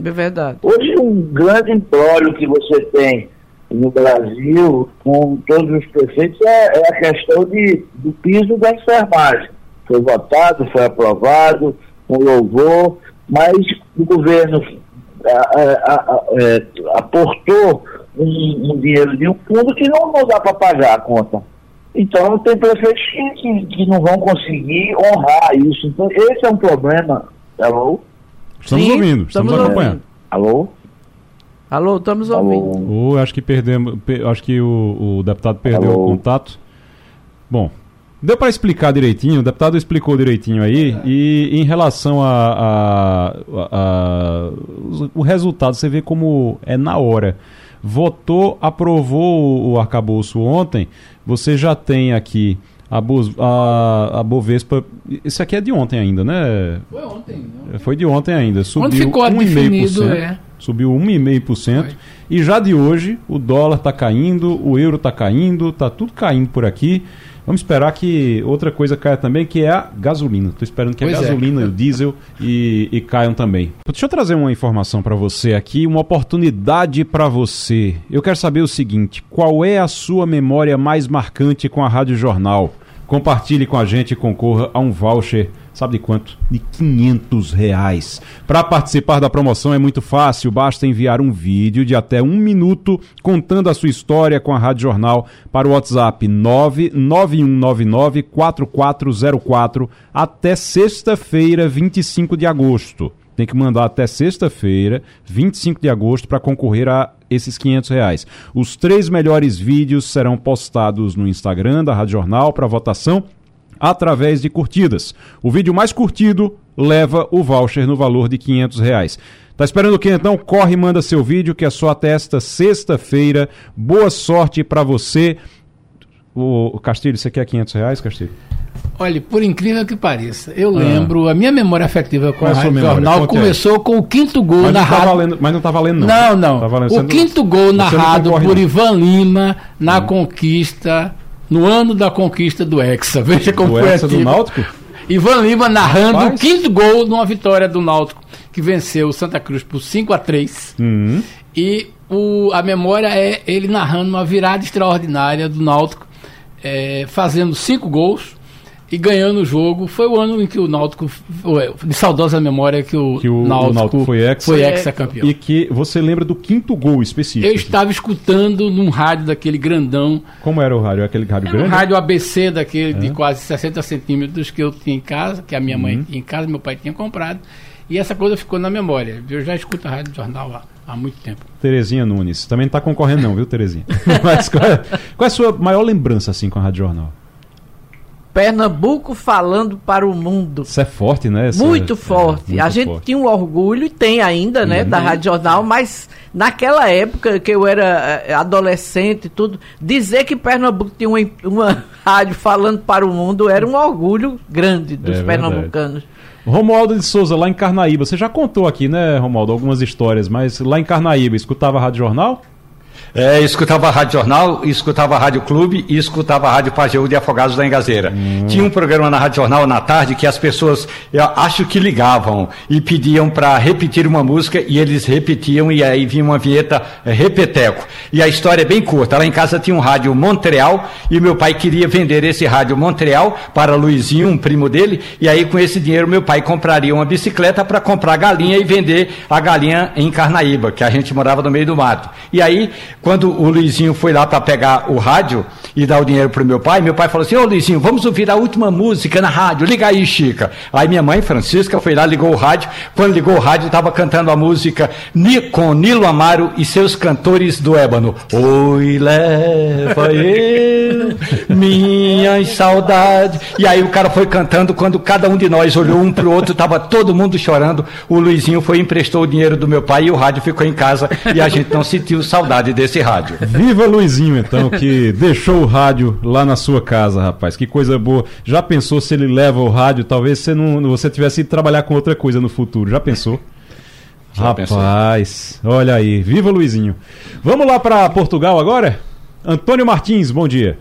É verdade. Hoje um grande embrólio que você tem no Brasil, com todos os prefeitos, é, é a questão de, do piso da enfermagem. Foi votado, foi aprovado, com louvor, mas o governo a, a, a, é, aportou um, um, dinheiro de um fundo que não, não dá para pagar a conta. Então, tem prefeitos que, que, que, não vão conseguir honrar isso. Então, esse é um problema. Alô? Estamos Sim, ouvindo, estamos, estamos acompanhando. Alô? Alô, estamos ouvindo. Oh, acho que perdemos, acho que o, o deputado perdeu Alô? o contato. Bom, Deu para explicar direitinho, o deputado explicou direitinho aí, e em relação a, a, a, a, o resultado, você vê como é na hora votou, aprovou o arcabouço ontem, você já tem aqui a, a, a Bovespa. Isso aqui é de ontem ainda, né? Foi ontem. Não? Foi de ontem ainda. Subiu Onde ficou 1,5%. É. Subiu 1,5%. E já de hoje, o dólar está caindo, o euro está caindo, está tudo caindo por aqui. Vamos esperar que outra coisa caia também, que é a gasolina. Estou esperando que pois a é. gasolina é. e o diesel e, e, caiam também. Deixa eu trazer uma informação para você aqui, uma oportunidade para você. Eu quero saber o seguinte: qual é a sua memória mais marcante com a Rádio Jornal? Compartilhe com a gente e concorra a um voucher Sabe de quanto? De 500 reais. Para participar da promoção é muito fácil, basta enviar um vídeo de até um minuto contando a sua história com a Rádio Jornal para o WhatsApp 991994404 até sexta-feira, 25 de agosto. Tem que mandar até sexta-feira, 25 de agosto, para concorrer a esses 500 reais. Os três melhores vídeos serão postados no Instagram da Rádio Jornal para votação através de curtidas. O vídeo mais curtido leva o voucher no valor de 500 reais. Tá esperando o que então? Corre e manda seu vídeo que é só até esta sexta-feira. Boa sorte para você. O Castilho, você quer 500 reais, Castilho? Olha, por incrível que pareça, eu ah. lembro, a minha memória afetiva com Qual a Rádio Jornal Conte começou aí. com o quinto gol mas narrado. Tá valendo, mas não está valendo, não. Não, não. Tá valendo, o quinto gol narrado por não. Ivan Lima na hum. conquista no ano da conquista do Hexa. Veja como do foi Hexa do Náutico? Ivan Lima narrando Rapaz. o quinto gol numa vitória do Náutico, que venceu o Santa Cruz por 5 a 3 uhum. E o, a memória é ele narrando uma virada extraordinária do Náutico, é, fazendo cinco gols e ganhando o jogo. Foi o ano em que o Náutico, de saudosa memória, que o, que o Náutico, o Náutico foi ex, foi ex campeão. E que você lembra do quinto gol específico? Eu estava escutando num rádio daquele grandão. Como era o rádio? Aquele rádio era grande? Um rádio ABC daquele é. de quase 60 centímetros que eu tinha em casa, que a minha uhum. mãe tinha em casa, meu pai tinha comprado. E essa coisa ficou na memória. Eu já escuto a rádio jornal há, há muito tempo. Terezinha Nunes. Também não está concorrendo não, viu, Terezinha? Mas qual é, qual é a sua maior lembrança assim com a rádio jornal? Pernambuco falando para o mundo. Isso é forte, né? Muito é, forte. É, muito a gente forte. tinha um orgulho, e tem ainda, né, uhum. da Rádio Jornal, mas naquela época que eu era eh, adolescente e tudo, dizer que Pernambuco tinha uma, uma rádio falando para o mundo era um orgulho grande dos é pernambucanos. Romualdo de Souza, lá em Carnaíba. Você já contou aqui, né, Romualdo, algumas histórias, mas lá em Carnaíba, escutava a Rádio Jornal? É, escutava a Rádio Jornal, escutava a Rádio Clube e escutava a Rádio Pajeú de Afogados da Engazeira. Hum. Tinha um programa na Rádio Jornal na tarde que as pessoas, eu acho que ligavam e pediam para repetir uma música e eles repetiam e aí vinha uma vinheta é, repeteco. E a história é bem curta. Lá em casa tinha um rádio Montreal e meu pai queria vender esse rádio Montreal para Luizinho, um primo dele, e aí com esse dinheiro meu pai compraria uma bicicleta para comprar galinha e vender a galinha em Carnaíba, que a gente morava no meio do mato. E aí quando o Luizinho foi lá para pegar o rádio e dar o dinheiro para o meu pai, meu pai falou assim: Ô Luizinho, vamos ouvir a última música na rádio, liga aí, Chica. Aí minha mãe, Francisca, foi lá, ligou o rádio. Quando ligou o rádio, estava cantando a música com Nilo Amaro e seus cantores do ébano. Oi, leva eu, minhas saudades. E aí o cara foi cantando, quando cada um de nós olhou um para o outro, estava todo mundo chorando. O Luizinho foi emprestou o dinheiro do meu pai e o rádio ficou em casa e a gente não sentiu saudade desse esse rádio. Viva Luizinho, então, que deixou o rádio lá na sua casa, rapaz. Que coisa boa. Já pensou se ele leva o rádio? Talvez você não você tivesse ido trabalhar com outra coisa no futuro. Já pensou? Já rapaz, pensou. olha aí. Viva Luizinho. Vamos lá para Portugal agora? Antônio Martins, bom dia.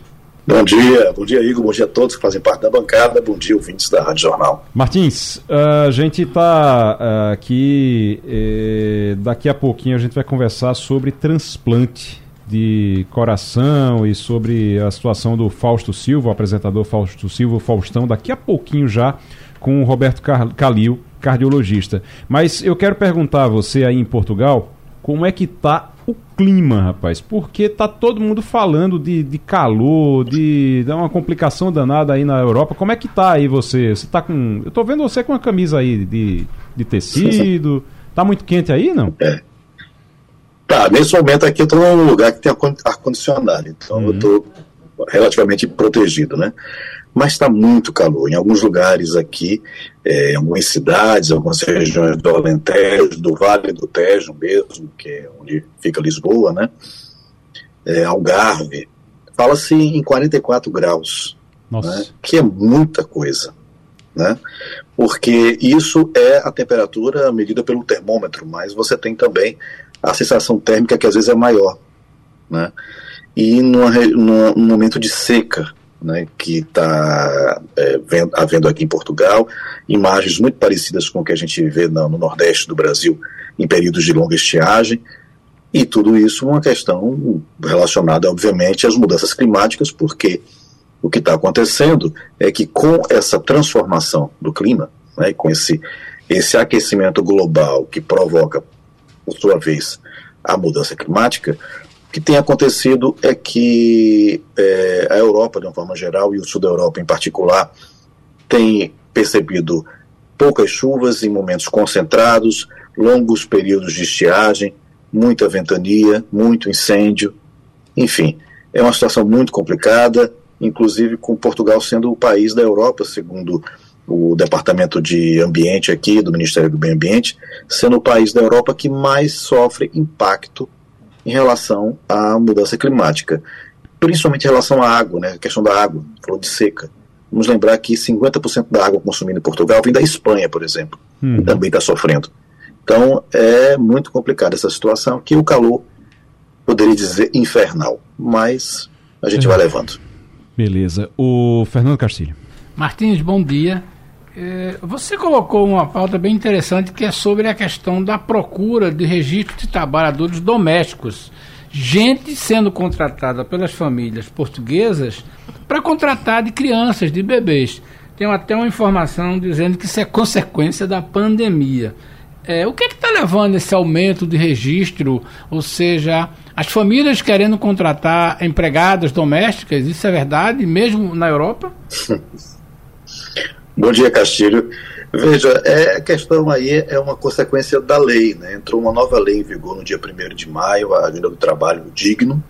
Bom dia, bom dia Igor, bom dia a todos que fazem parte da bancada, bom dia ouvintes da Rádio Jornal. Martins, a gente está eh, aqui, eh, daqui a pouquinho a gente vai conversar sobre transplante de coração e sobre a situação do Fausto Silva, o apresentador Fausto Silva, Faustão, daqui a pouquinho já com o Roberto Calil, cardiologista. Mas eu quero perguntar a você aí em Portugal, como é que está o clima, rapaz, porque tá todo mundo falando de, de calor, de, de uma complicação danada aí na Europa. Como é que tá aí você? Você tá com. Eu tô vendo você com uma camisa aí de, de tecido. Tá muito quente aí, não? É. Tá, nesse momento aqui eu tô num lugar que tem ar-condicionado, então uhum. eu tô relativamente protegido, né? Mas está muito calor. Em alguns lugares aqui, é, em algumas cidades, algumas regiões do Alentejo, do Vale do Tejo mesmo, que é onde fica Lisboa, né? É, Algarve, fala-se em 44 graus, né? que é muita coisa, né? Porque isso é a temperatura medida pelo termômetro, mas você tem também a sensação térmica que às vezes é maior, né? E numa, num momento de seca, né, que está é, havendo aqui em Portugal, imagens muito parecidas com o que a gente vê no, no Nordeste do Brasil em períodos de longa estiagem, e tudo isso uma questão relacionada, obviamente, às mudanças climáticas, porque o que está acontecendo é que com essa transformação do clima, né, com esse, esse aquecimento global que provoca, por sua vez, a mudança climática, que tem acontecido é que é, a Europa, de uma forma geral, e o sul da Europa em particular, tem percebido poucas chuvas em momentos concentrados, longos períodos de estiagem, muita ventania, muito incêndio, enfim, é uma situação muito complicada, inclusive com Portugal sendo o país da Europa, segundo o Departamento de Ambiente aqui do Ministério do Meio Ambiente, sendo o país da Europa que mais sofre impacto em relação à mudança climática, principalmente em relação à água, né, a questão da água, falou de seca. Vamos lembrar que 50% da água consumida em Portugal vem da Espanha, por exemplo, hum. também está sofrendo. Então é muito complicada essa situação, que o calor poderia dizer infernal, mas a gente é. vai levando. Beleza. O Fernando Castilho. Martins, bom dia. É, você colocou uma pauta bem interessante que é sobre a questão da procura de registro de trabalhadores domésticos. Gente sendo contratada pelas famílias portuguesas para contratar de crianças, de bebês. Tem até uma informação dizendo que isso é consequência da pandemia. É, o que é está levando esse aumento de registro? Ou seja, as famílias querendo contratar empregadas domésticas, isso é verdade, mesmo na Europa? Bom dia, Castilho. Veja, é, a questão aí é uma consequência da lei. Né? Entrou uma nova lei em vigor no dia 1 de maio, a Agenda do Trabalho Digno,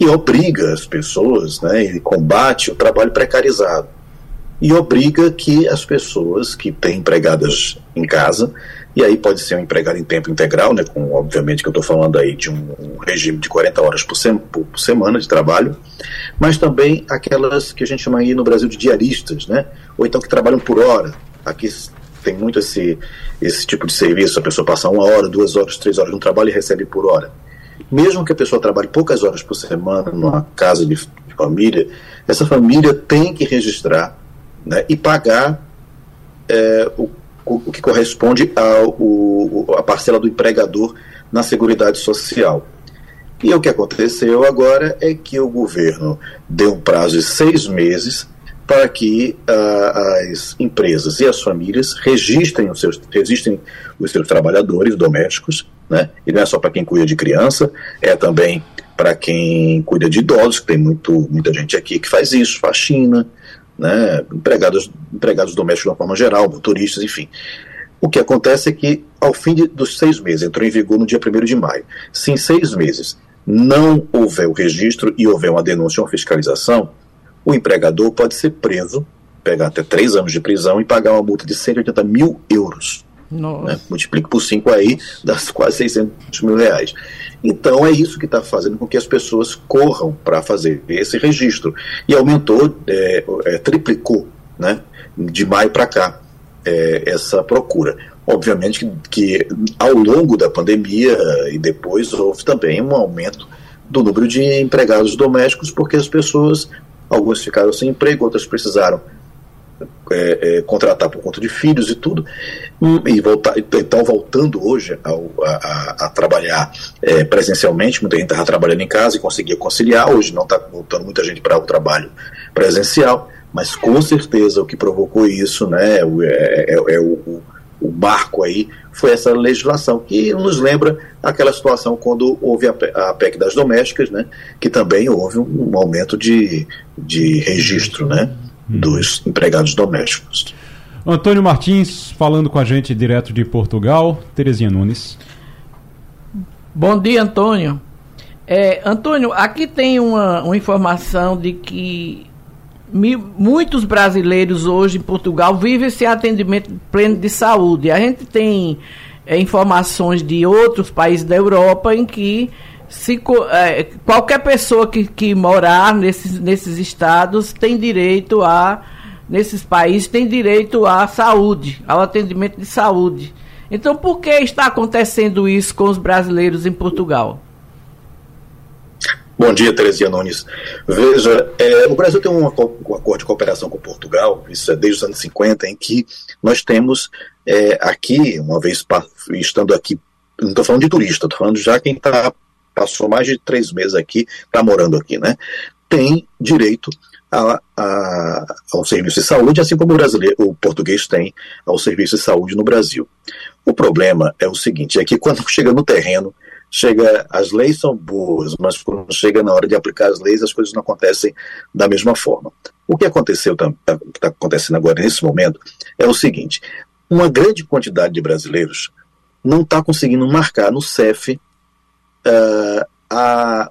e obriga as pessoas, né, e combate o trabalho precarizado. E obriga que as pessoas que têm empregadas em casa e aí pode ser um empregado em tempo integral, né, com, obviamente que eu estou falando aí de um, um, regime de 40 horas por, sem, por, semana de trabalho, mas também aquelas que a gente chama aí no Brasil de diaristas, né, ou então que trabalham por hora. Aqui tem muito esse, esse tipo de serviço, a pessoa passa uma hora, duas horas, três horas no trabalho e recebe por hora. mesmo que a pessoa trabalhe poucas horas por semana numa casa de, de família, essa família tem que registrar né, e pagar é, o, o, que corresponde à parcela do empregador na Seguridade Social. E o que aconteceu agora é que o governo deu um prazo de seis meses para que uh, as empresas e as famílias registrem os seus, registrem os seus trabalhadores domésticos, né? E não é só para quem cuida de criança, é também para quem cuida de idosos, que tem muito, muita gente aqui que faz isso, faxina, né? Empregados, empregados domésticos de uma forma geral, motoristas, enfim. O que acontece é que, ao fim de, dos seis meses, entrou em vigor no dia 1 de maio. Se em seis meses não houver o registro e houver uma denúncia ou fiscalização, o empregador pode ser preso, pegar até três anos de prisão e pagar uma multa de 180 mil euros. Né? Multiplique por cinco aí, dá quase 600 mil reais. Então é isso que está fazendo com que as pessoas corram para fazer esse registro. E aumentou, é, é, triplicou, né, de maio para cá, é, essa procura. Obviamente que, que ao longo da pandemia e depois houve também um aumento do número de empregados domésticos, porque as pessoas algumas ficaram sem emprego, outras precisaram é, é, contratar por conta de filhos e tudo, e voltar, então voltando hoje ao, a, a, a, trabalhar é, presencialmente, muita gente estava trabalhando em casa e conseguia conciliar, hoje não está voltando muita gente para o trabalho presencial, mas com certeza o que provocou isso né, é, é, é o, o marco aí foi essa legislação, que nos lembra aquela situação quando houve a, PEC das domésticas, né, que também houve um, um aumento de, de registro né, dos empregados domésticos. Antônio Martins, falando com a gente direto de Portugal. Terezinha Nunes. Bom dia, Antônio. É, Antônio, aqui tem uma, uma informação de que muitos brasileiros hoje em Portugal vivem esse atendimento pleno de saúde. A gente tem é, informações de outros países da Europa em que se, é, qualquer pessoa que, que morar nesses, nesses estados tem direito a, nesses países, tem direito à saúde, ao atendimento de saúde. Então, por que está acontecendo isso com os brasileiros em Portugal? Bom dia, Terezinha Nunes. Veja, é, o Brasil tem um, acordo de cooperação com Portugal, isso é desde os anos 50, em que nós temos é, aqui, uma vez estando aqui, não estou falando de turista, estou falando já quem tá, passou mais de três meses aqui, está morando aqui, né? Tem direito a, a, ao serviço de saúde, assim como o brasileiro, o português tem ao serviço de saúde no Brasil. O problema é o seguinte, é que quando chega no terreno, chega, as leis são boas, mas quando chega na hora de aplicar as leis, as coisas não acontecem da mesma forma. O que aconteceu, está tá acontecendo agora nesse momento, é o seguinte: uma grande quantidade de brasileiros não está conseguindo marcar no CEF uh, a,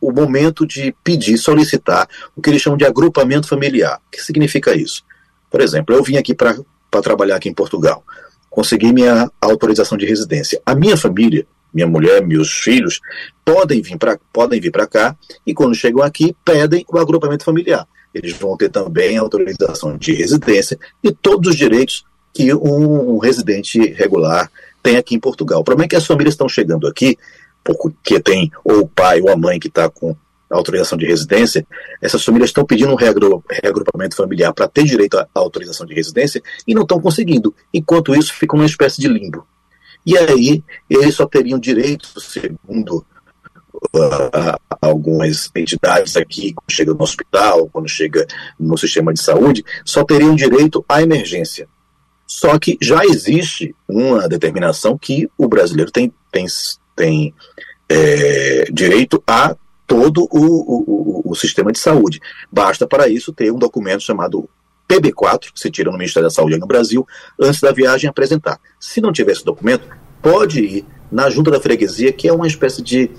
o momento de pedir, solicitar o que eles chamam de agrupamento familiar. O que significa isso? Por exemplo, eu vim aqui para trabalhar aqui em Portugal, consegui minha autorização de residência. A minha família minha mulher, meus filhos, podem vir para podem vir para cá e quando chegam aqui pedem o agrupamento familiar. Eles vão ter também autorização de residência e todos os direitos que um, um residente regular tem aqui em Portugal. O problema é que as famílias estão chegando aqui porque tem ou o pai ou a mãe que está com autorização de residência, essas famílias estão pedindo um reagrupamento familiar para ter direito à autorização de residência e não estão conseguindo. Enquanto isso, fica uma espécie de limbo. E aí eles só teriam direito, segundo uh, algumas entidades aqui, quando chega no hospital, quando chega no sistema de saúde, só teriam direito à emergência. Só que já existe uma determinação que o brasileiro tem, tem, tem é, direito a todo o, o, o, sistema de saúde. Basta para isso ter um documento chamado PB4, que se tira no Ministério da Saúde no Brasil, antes da viagem apresentar. Se não tiver esse documento, pode ir na junta da freguesia, que é uma espécie de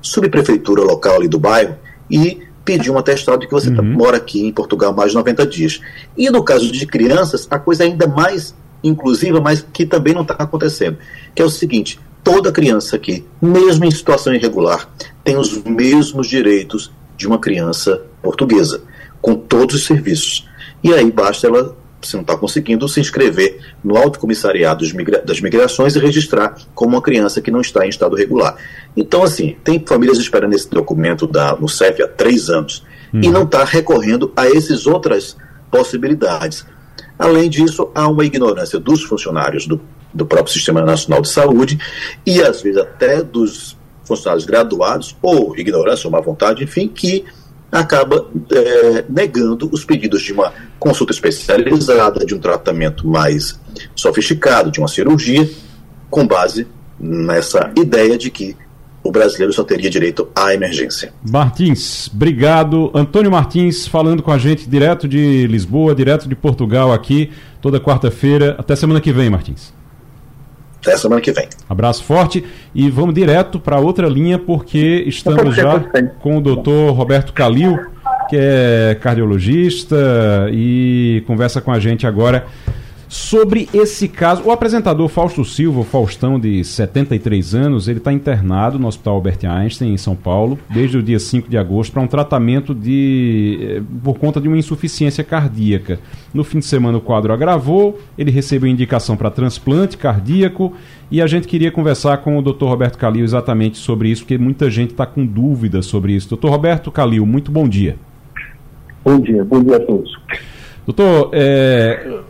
subprefeitura local ali do bairro, e pedir um atestado de que você tá, uhum. mora aqui em Portugal mais de 90 dias. E no caso de crianças, a coisa é ainda mais inclusiva, mas que também não está acontecendo, que é o seguinte, toda criança aqui, mesmo em situação irregular, tem os mesmos direitos de uma criança portuguesa, com todos os serviços. E aí basta ela se não está conseguindo, se inscrever no Alto Comissariado das Migrações e registrar como uma criança que não está em estado regular. Então, assim, tem famílias esperando esse documento da, no CEF há três anos uhum. e não está recorrendo a essas outras possibilidades. Além disso, há uma ignorância dos funcionários do, do próprio Sistema Nacional de Saúde e, às vezes, até dos funcionários graduados, ou ignorância ou má vontade, enfim, que acaba é, negando os pedidos de uma consulta especializada, de um tratamento mais sofisticado, de uma cirurgia, com base nessa ideia de que o brasileiro só teria direito à emergência. Martins, obrigado. Antônio Martins falando com a gente direto de Lisboa, direto de Portugal aqui, toda quarta-feira. Até semana que vem, Martins. Até semana que vem. Abraço forte e vamos direto para outra linha porque estamos já com o doutor Roberto Calil, que é cardiologista e conversa com a gente agora sobre esse caso. O apresentador Fausto Silva, Faustão, de 73 anos, ele está internado no Hospital Albert Einstein, em São Paulo, desde o dia 5 de agosto, para um tratamento de eh, por conta de uma insuficiência cardíaca. No fim de semana o quadro agravou, ele recebeu indicação para transplante cardíaco e a gente queria conversar com o Dr. Roberto Calil exatamente sobre isso, porque muita gente está com dúvidas sobre isso. Dr. Roberto Calil, muito bom dia. Bom dia, bom dia a todos. Doutor, é,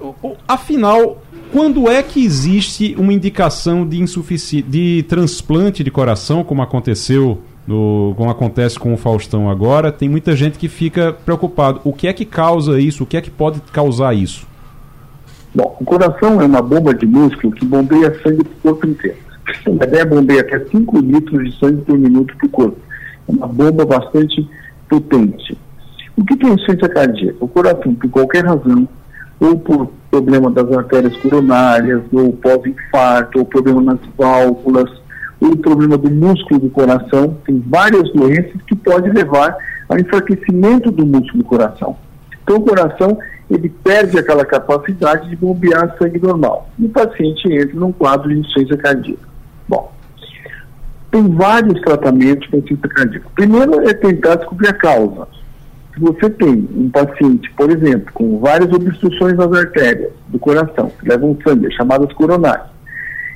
afinal, quando é que existe uma indicação de de transplante de coração, como aconteceu, no, como acontece com o Faustão agora? Tem muita gente que fica preocupado. O que é que causa isso? O que é que pode causar isso? Bom, o coração é uma bomba de músculo que bombeia sangue para o corpo inteiro. A ideia é bombeia até 5 litros de sangue por minuto para o corpo. É uma bomba bastante potente. O que é insuficiência cardíaca? O coração, por qualquer razão, ou por problema das artérias coronárias, ou pós-infarto, ou problema nas válvulas, ou problema do músculo do coração, tem várias doenças que podem levar ao enfraquecimento do músculo do coração. Então, o coração ele perde aquela capacidade de bombear sangue normal. E o paciente entra num quadro de insuficiência cardíaca. Bom, tem vários tratamentos para insuficiência cardíaca. Primeiro é tentar descobrir a causa se você tem um paciente, por exemplo, com várias obstruções nas artérias do coração, que levam sangue, chamadas coronárias,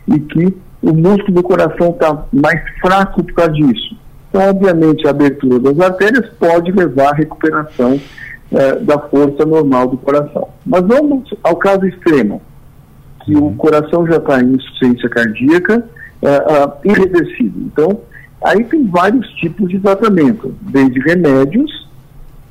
e que o músculo do coração está mais fraco por causa disso. Então, obviamente, a abertura das artérias pode levar à recuperação eh, da força normal do coração. Mas vamos ao caso extremo, que o coração já está em insuficiência cardíaca eh, uh, irreversível. Então, aí tem vários tipos de tratamento, desde remédios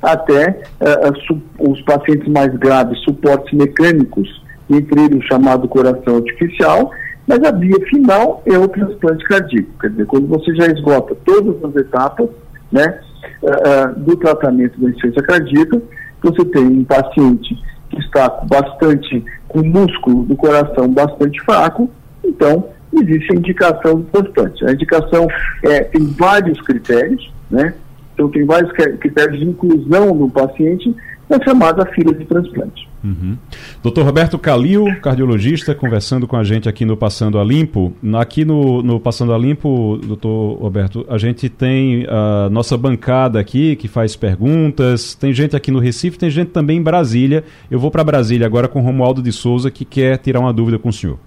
até uh, os pacientes mais graves, suportes mecânicos, entre eles o chamado coração artificial, mas a via final é o transplante cardíaco. Quer dizer, quando você já esgota todas as etapas né, uh, do tratamento da insuficiência cardíaca, você tem um paciente que está bastante com músculo do coração bastante fraco, então existe a indicação do transplante. A indicação é, tem vários critérios, né? Então, tem vários critérios de inclusão no paciente na chamada fila de transplante. Uhum. Doutor Roberto Calil, cardiologista, conversando com a gente aqui no Passando a Limpo. Aqui no, no Passando a Limpo, doutor Roberto, a gente tem a nossa bancada aqui que faz perguntas. Tem gente aqui no Recife, tem gente também em Brasília. Eu vou para Brasília agora com Romualdo de Souza, que quer tirar uma dúvida com o senhor.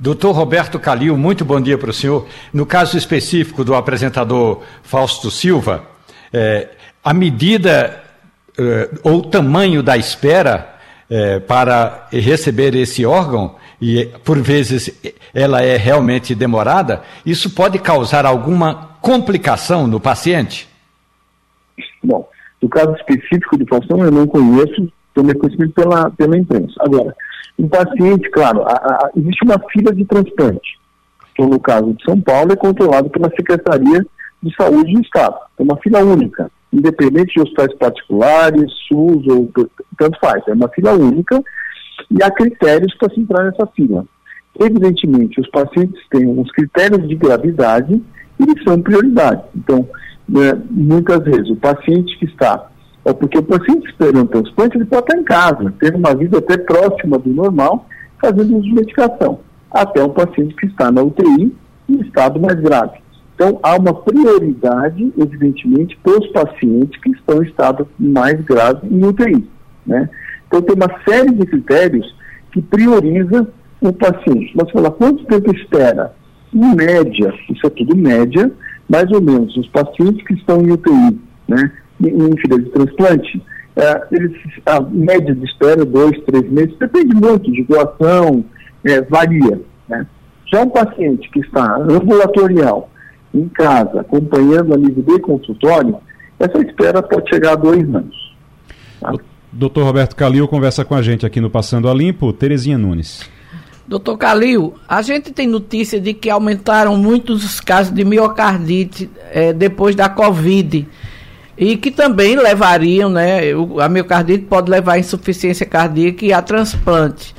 Doutor Roberto Calil, muito bom dia para o senhor. No caso específico do apresentador Fausto Silva, é, a medida é, ou tamanho da espera é, para receber esse órgão, e por vezes ela é realmente demorada, isso pode causar alguma complicação no paciente? Bom, no caso específico de Faustão, eu não conheço, tomei conhecimento pela, pela imprensa. Agora, um paciente, claro, a, a, existe uma fila de transplante, que no caso de São Paulo é controlado pela Secretaria de Saúde do Estado. É uma fila única, independente de hospitais particulares, SUS ou tanto faz. É uma fila única e há critérios para se entrar nessa fila. Evidentemente, os pacientes têm uns critérios de gravidade e eles são prioridade. Então, né, muitas vezes, o paciente que está é porque o paciente esperando transplante, ele pode estar em casa, tendo uma vida até próxima do normal, fazendo uso de medicação, até um paciente que está na UTI em estado mais grave. Então, há uma prioridade, evidentemente, para os pacientes que estão em estado mais grave em UTI. Né? Então tem uma série de critérios que prioriza o paciente. Mas fala, quanto tempo espera? Em média, isso é tudo média, mais ou menos, os pacientes que estão em UTI, né, em fila de transplante, é, eles, a média de espera, dois, três meses, depende muito de doação, é, varia. Né? Já um paciente que está ambulatorial, em casa, acompanhando a nível de consultório, essa espera pode chegar a dois anos. Tá? Doutor Roberto Calil conversa com a gente aqui no Passando a Limpo, Terezinha Nunes. Doutor Calil, a gente tem notícia de que aumentaram muitos os casos de miocardite é, depois da Covid e que também levariam, né? A miocardite pode levar a insuficiência cardíaca e a transplante.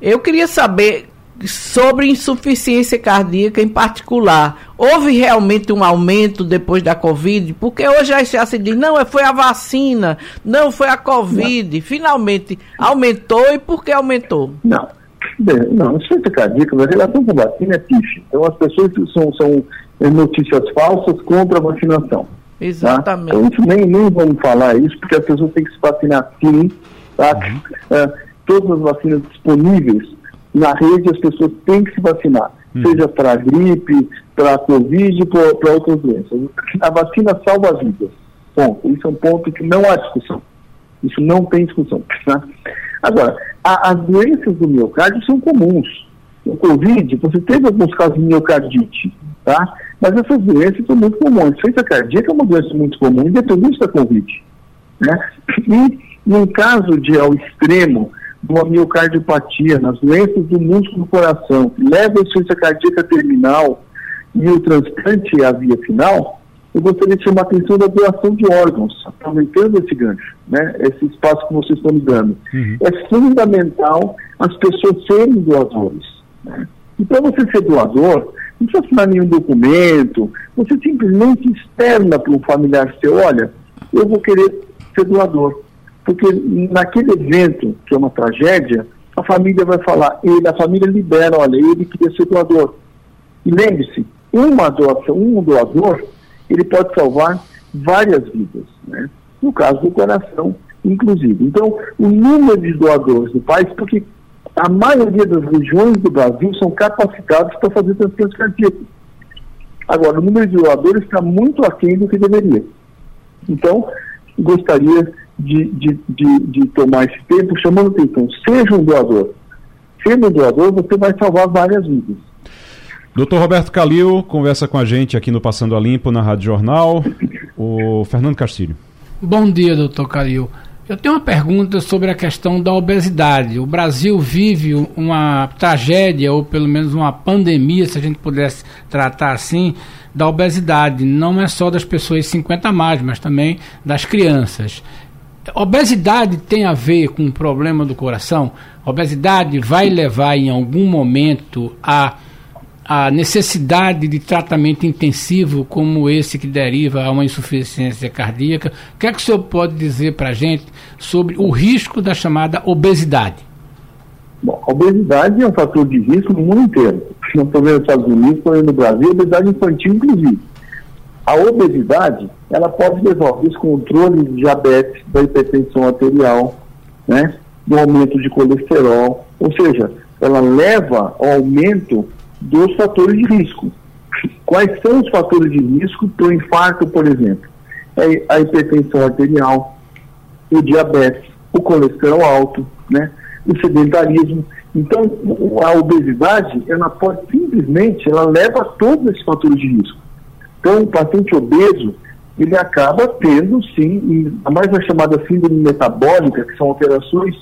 Eu queria saber sobre insuficiência cardíaca em particular. Houve realmente um aumento depois da Covid? Porque hoje já se diz, não, foi a vacina, não foi a Covid. Não. Finalmente aumentou e por que aumentou? Não. Não, insuficiência cardíaca, a relação com vacina é pife. Então as pessoas são, são notícias falsas contra a vacinação. Tá? Exatamente. Tá? Então, nem, nem vamos falar isso, porque as pessoas têm que se vacinar sim. Tá? Uhum. É, todas as vacinas disponíveis na rede, as pessoas têm que se vacinar. Uhum. Seja para gripe, para Covid, para outras doenças. A vacina salva vidas. Bom, isso é um ponto que não há discussão. Isso não tem discussão. Tá? Agora, a, as doenças do miocárdio são comuns. O Covid, você teve alguns casos de miocardite, tá? Mas essas doenças são muito comuns. A insuficiência cardíaca é uma doença muito comum, independente da Covid. Né? E, em caso de ao extremo, de uma miocardiopatia, nas doenças do músculo do coração, que leva a insuficiência cardíaca terminal e o transplante à via final, eu gostaria de chamar a atenção da doação de órgãos, aproveitando esse gancho, né, esse espaço que vocês estão me dando. Uhum. É fundamental as pessoas serem doadores. Né? E para você ser doador, não precisa assinar nenhum documento, você simplesmente externa para um familiar seu, olha, eu vou querer ser doador. Porque naquele evento, que é uma tragédia, a família vai falar, ele, a família libera, olha, ele queria ser doador. E lembre-se, uma doação, um doador ele pode salvar várias vidas, né? no caso do coração, inclusive. Então, o número de doadores do país, porque a maioria das regiões do Brasil são capacitados para fazer transplante cardíaco. Agora, o número de doadores está muito aquém do que deveria. Então, gostaria de, de, de, de tomar esse tempo chamando atenção. Seja um doador. Sendo um doador, você vai salvar várias vidas. Doutor Roberto Calil conversa com a gente aqui no Passando a Limpo, na Rádio Jornal. O Fernando Castilho. Bom dia, doutor Calil. Eu tenho uma pergunta sobre a questão da obesidade. O Brasil vive uma tragédia, ou pelo menos uma pandemia, se a gente pudesse tratar assim, da obesidade. Não é só das pessoas 50 a mais, mas também das crianças. Obesidade tem a ver com o problema do coração? obesidade vai levar em algum momento a a necessidade de tratamento intensivo como esse que deriva a uma insuficiência cardíaca. O que é que o senhor pode dizer para a gente sobre o risco da chamada obesidade? Bom, a obesidade é um fator de risco no mundo inteiro. Não estou vendo nos Estados Unidos, estou vendo no Brasil, obesidade infantil inclusive. A obesidade, ela pode levar ao descontrole de diabetes, da hipertensão arterial, né, do aumento de colesterol, ou seja, ela leva ao aumento dos fatores de risco. Quais são os fatores de risco para o infarto, por exemplo? É a hipertensão arterial, o diabetes, o colesterol alto, né? o sedentarismo. Então, a obesidade, ela pode simplesmente, ela leva todos esses fatores de risco. Então, o paciente obeso, ele acaba tendo, sim, a mais a chamada síndrome metabólica, que são alterações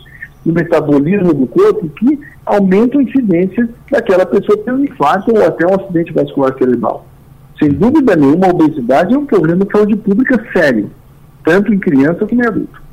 no metabolismo do corpo que aumenta a incidência daquela pessoa ter um infarto ou até um acidente vascular cerebral. Sem dúvida nenhuma, a obesidade é um problema de saúde pública sério, tanto em criança como em adulto.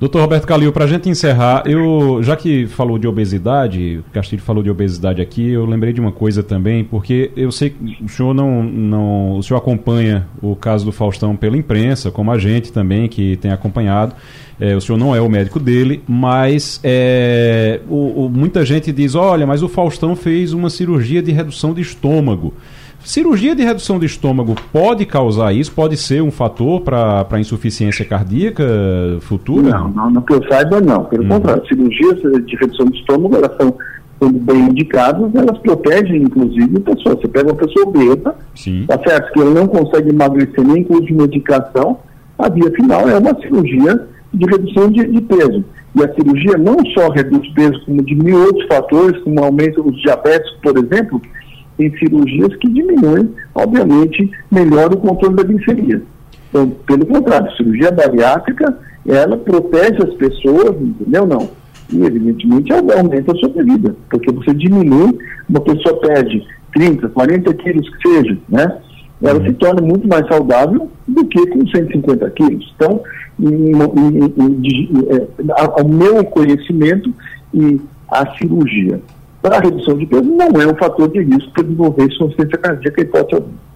Doutor Roberto Calil, para a gente encerrar, eu já que falou de obesidade, o Castilho falou de obesidade aqui, eu lembrei de uma coisa também, porque eu sei que o senhor não, não, o senhor acompanha o caso do Faustão pela imprensa, como a gente também que tem acompanhado. É, o senhor não é o médico dele, mas é, o, o, muita gente diz: olha, mas o Faustão fez uma cirurgia de redução de estômago. Cirurgia de redução de estômago pode causar isso? Pode ser um fator para insuficiência cardíaca futura? Não, não, no que eu saiba, não. Pelo Hum. contrário, cirurgias de redução de estômago, elas são, quando bem indicadas, elas protegem, inclusive, a pessoa. Você pega uma pessoa obesa, Sim. tá certo? Que ele não consegue emagrecer nem com uso de medicação, a via final é uma cirurgia de redução de, de peso. E a cirurgia não só reduz peso, como diminui outros fatores, como aumenta os diabéticos, por exemplo, tem cirurgias que diminuem, obviamente, melhor o controle da glicemia. Então, pelo contrário, cirurgia bariátrica, ela protege as pessoas, entendeu? Não. E, evidentemente, aumenta a sua vida, porque você diminui, uma pessoa perde 30, 40 quilos que seja, né? Ela se torna muito mais saudável do que com 150 quilos. Então, em- é, ao meu conhecimento, e a cirurgia para a redução de peso não é um fator de risco para desenvolver insuficiência cardíaca hipótese alguma.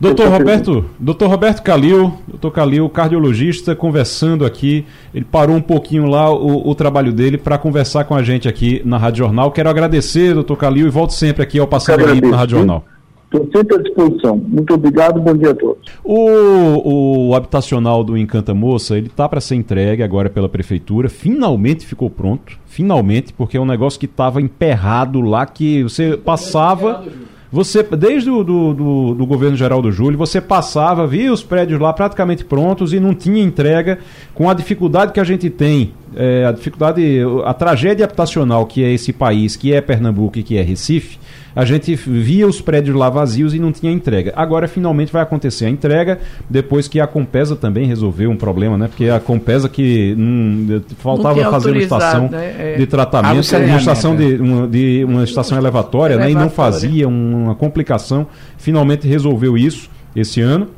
Doutor Roberto, doutor Roberto Calil, doutor Calil, cardiologista, conversando aqui. Ele parou um pouquinho lá o, o trabalho dele para conversar com a gente aqui na Rádio Jornal. Quero agradecer, doutor Calil, e volto sempre aqui ao Eu Limpo na Rádio? Jornal. Estou sempre à disposição. Muito obrigado, bom dia a todos. O, o habitacional do Encanta Moça, ele tá para ser entregue agora pela prefeitura. Finalmente ficou pronto. Finalmente, porque é um negócio que estava emperrado lá, que você passava. Você, desde o do, do, do governo geral do Júlio, você passava, via os prédios lá praticamente prontos e não tinha entrega, com a dificuldade que a gente tem, é, a dificuldade, a tragédia habitacional que é esse país, que é Pernambuco e que é Recife, a gente via os prédios lá vazios e não tinha entrega. Agora finalmente vai acontecer a entrega, depois que a Compesa também resolveu um problema, né? Porque a Compesa que hum, faltava fazer uma estação né? É. de tratamento, uma estação de é. uma, de uma estação elevatória, né? E não Elevatória. fazia uma complicação. Finalmente resolveu isso esse ano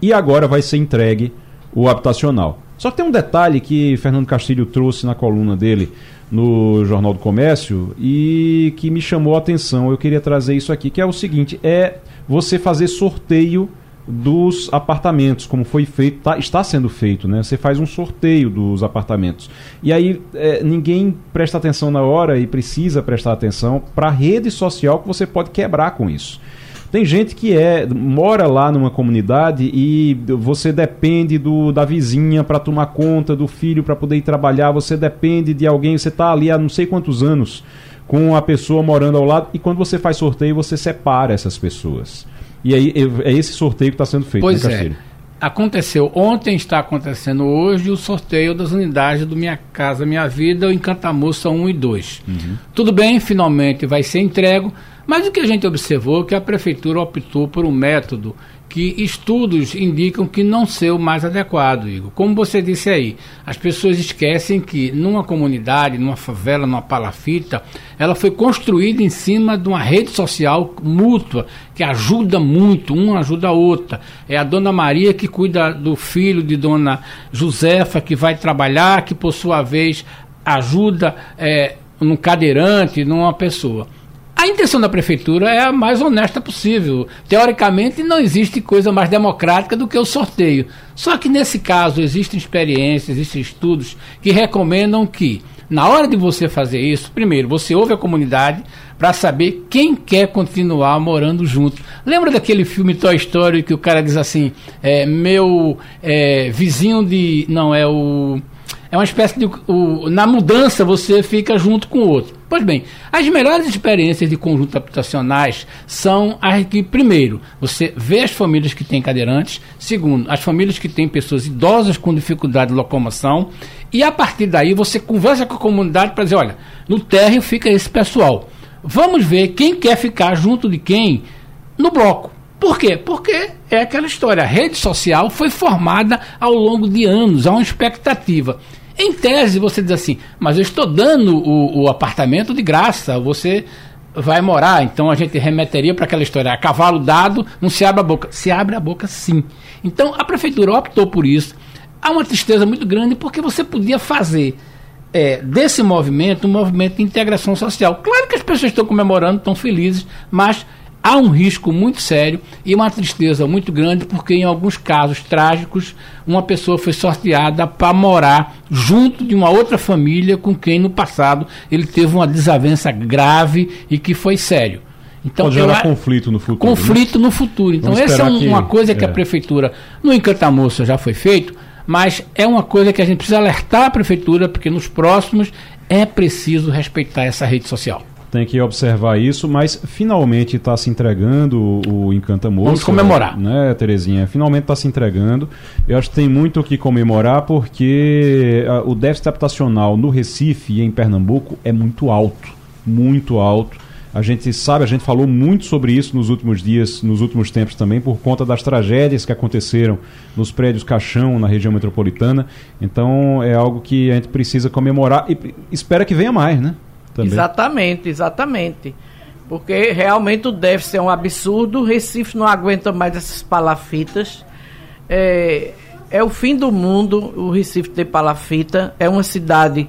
e agora vai ser entregue o habitacional. Só que tem um detalhe que Fernando Castilho trouxe na coluna dele no Jornal do Comércio e que me chamou a atenção. Eu queria trazer isso aqui, que é o seguinte: é você fazer sorteio dos apartamentos, como foi feito, tá- está sendo feito, né? Você faz um sorteio dos apartamentos. E aí é, ninguém presta atenção na hora e precisa prestar atenção para a rede social que você pode quebrar com isso. Tem gente que é mora lá numa comunidade e você depende do, da vizinha para tomar conta do filho para poder ir trabalhar, você depende de alguém, você está ali há não sei quantos anos com a pessoa morando ao lado e quando você faz sorteio você separa essas pessoas. E aí é esse sorteio que está sendo feito, Pois né, é. Aconteceu ontem, está acontecendo hoje o sorteio das unidades do Minha Casa Minha Vida, o Encantamoça 1 e 2. Tudo bem, finalmente vai ser entregue, mas o que a gente observou é que a prefeitura optou por um método que estudos indicam que não ser o mais adequado, Igor. Como você disse aí, as pessoas esquecem que numa comunidade, numa favela, numa palafita, ela foi construída em cima de uma rede social mútua, que ajuda muito, uma ajuda a outra. É a dona Maria que cuida do filho de dona Josefa, que vai trabalhar, que por sua vez ajuda é, num cadeirante, numa pessoa. A intenção da prefeitura é a mais honesta possível. Teoricamente, não existe coisa mais democrática do que o sorteio. Só que nesse caso existem experiências, existem estudos que recomendam que, na hora de você fazer isso, primeiro você ouve a comunidade para saber quem quer continuar morando junto. Lembra daquele filme Toy Story que o cara diz assim: é, meu é, vizinho de. Não, é o. É uma espécie de. O, na mudança você fica junto com o outro. Pois bem, as melhores experiências de conjunto habitacionais são as que, primeiro, você vê as famílias que têm cadeirantes, segundo, as famílias que têm pessoas idosas com dificuldade de locomoção, e a partir daí você conversa com a comunidade para dizer: olha, no térreo fica esse pessoal. Vamos ver quem quer ficar junto de quem no bloco. Por quê? Porque é aquela história. A rede social foi formada ao longo de anos, há uma expectativa. Em tese, você diz assim, mas eu estou dando o, o apartamento de graça, você vai morar. Então a gente remeteria para aquela história: a cavalo dado, não se abre a boca. Se abre a boca sim. Então a prefeitura optou por isso. Há uma tristeza muito grande porque você podia fazer é, desse movimento um movimento de integração social. Claro que as pessoas estão comemorando, estão felizes, mas há um risco muito sério e uma tristeza muito grande, porque em alguns casos trágicos, uma pessoa foi sorteada para morar junto de uma outra família com quem no passado ele teve uma desavença grave e que foi sério. Então, Pode gerar conflito no futuro. Conflito né? no futuro. Então, essa é um, que, uma coisa que é. a prefeitura, no Encantamoça já foi feito, mas é uma coisa que a gente precisa alertar a prefeitura, porque nos próximos é preciso respeitar essa rede social tem que observar isso, mas finalmente está se entregando o, Encanta Moça. Vamos comemorar. Né, Terezinha? Finalmente está se entregando. Eu acho que tem muito o que comemorar porque a, o déficit habitacional no Recife e em Pernambuco é muito alto. Muito alto. A gente sabe, a gente falou muito sobre isso nos últimos dias, nos últimos tempos também, por conta das tragédias que aconteceram nos prédios Caixão, na região metropolitana. Então é algo que a gente precisa comemorar e espera que venha mais, né? Também. Exatamente, exatamente. Porque realmente o déficit é um absurdo, o Recife não aguenta mais essas palafitas. É, é o fim do mundo o Recife ter palafita. É uma cidade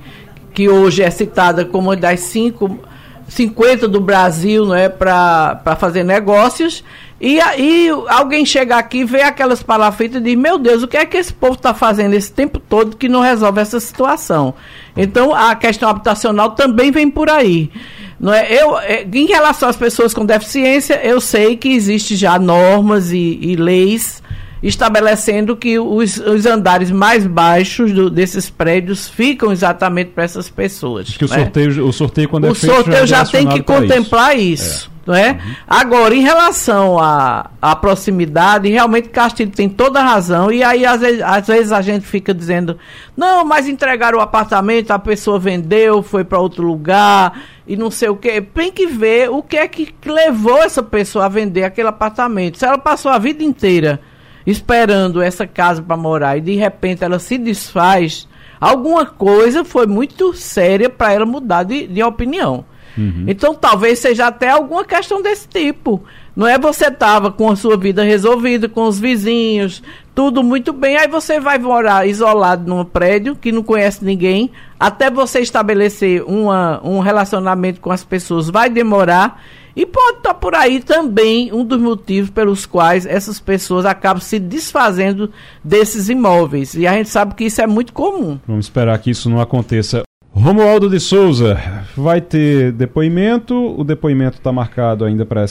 que hoje é citada como uma das cinco, 50 do Brasil não é, para fazer negócios. E aí alguém chega aqui, vê aquelas palafitas e diz, meu Deus, o que é que esse povo está fazendo esse tempo todo que não resolve essa situação? Então a questão habitacional também vem por aí. Não é? Eu, é, em relação às pessoas com deficiência, eu sei que existe já normas e, e leis estabelecendo que os, os andares mais baixos do, desses prédios ficam exatamente para essas pessoas. que o, né? sorteio, o sorteio, quando o é feito, sorteio já, já tem que contemplar isso. isso. É não é? Uhum. Agora, em relação à, à proximidade, realmente Castilho tem toda a razão, e aí às vezes, às vezes a gente fica dizendo, não, mas entregaram o apartamento, a pessoa vendeu, foi para outro lugar, e não sei o que. Tem que ver o que é que levou essa pessoa a vender aquele apartamento. Se ela passou a vida inteira esperando essa casa para morar e de repente ela se desfaz, alguma coisa foi muito séria para ela mudar de, de opinião. Uhum. Então talvez seja até alguma questão desse tipo. Não é você estava com a sua vida resolvida, com os vizinhos, tudo muito bem, aí você vai morar isolado num prédio que não conhece ninguém, até você estabelecer uma, um relacionamento com as pessoas vai demorar. E pode estar por aí também um dos motivos pelos quais essas pessoas acabam se desfazendo desses imóveis. E a gente sabe que isso é muito comum. Vamos esperar que isso não aconteça. Romualdo de Souza vai ter depoimento. O depoimento está marcado ainda para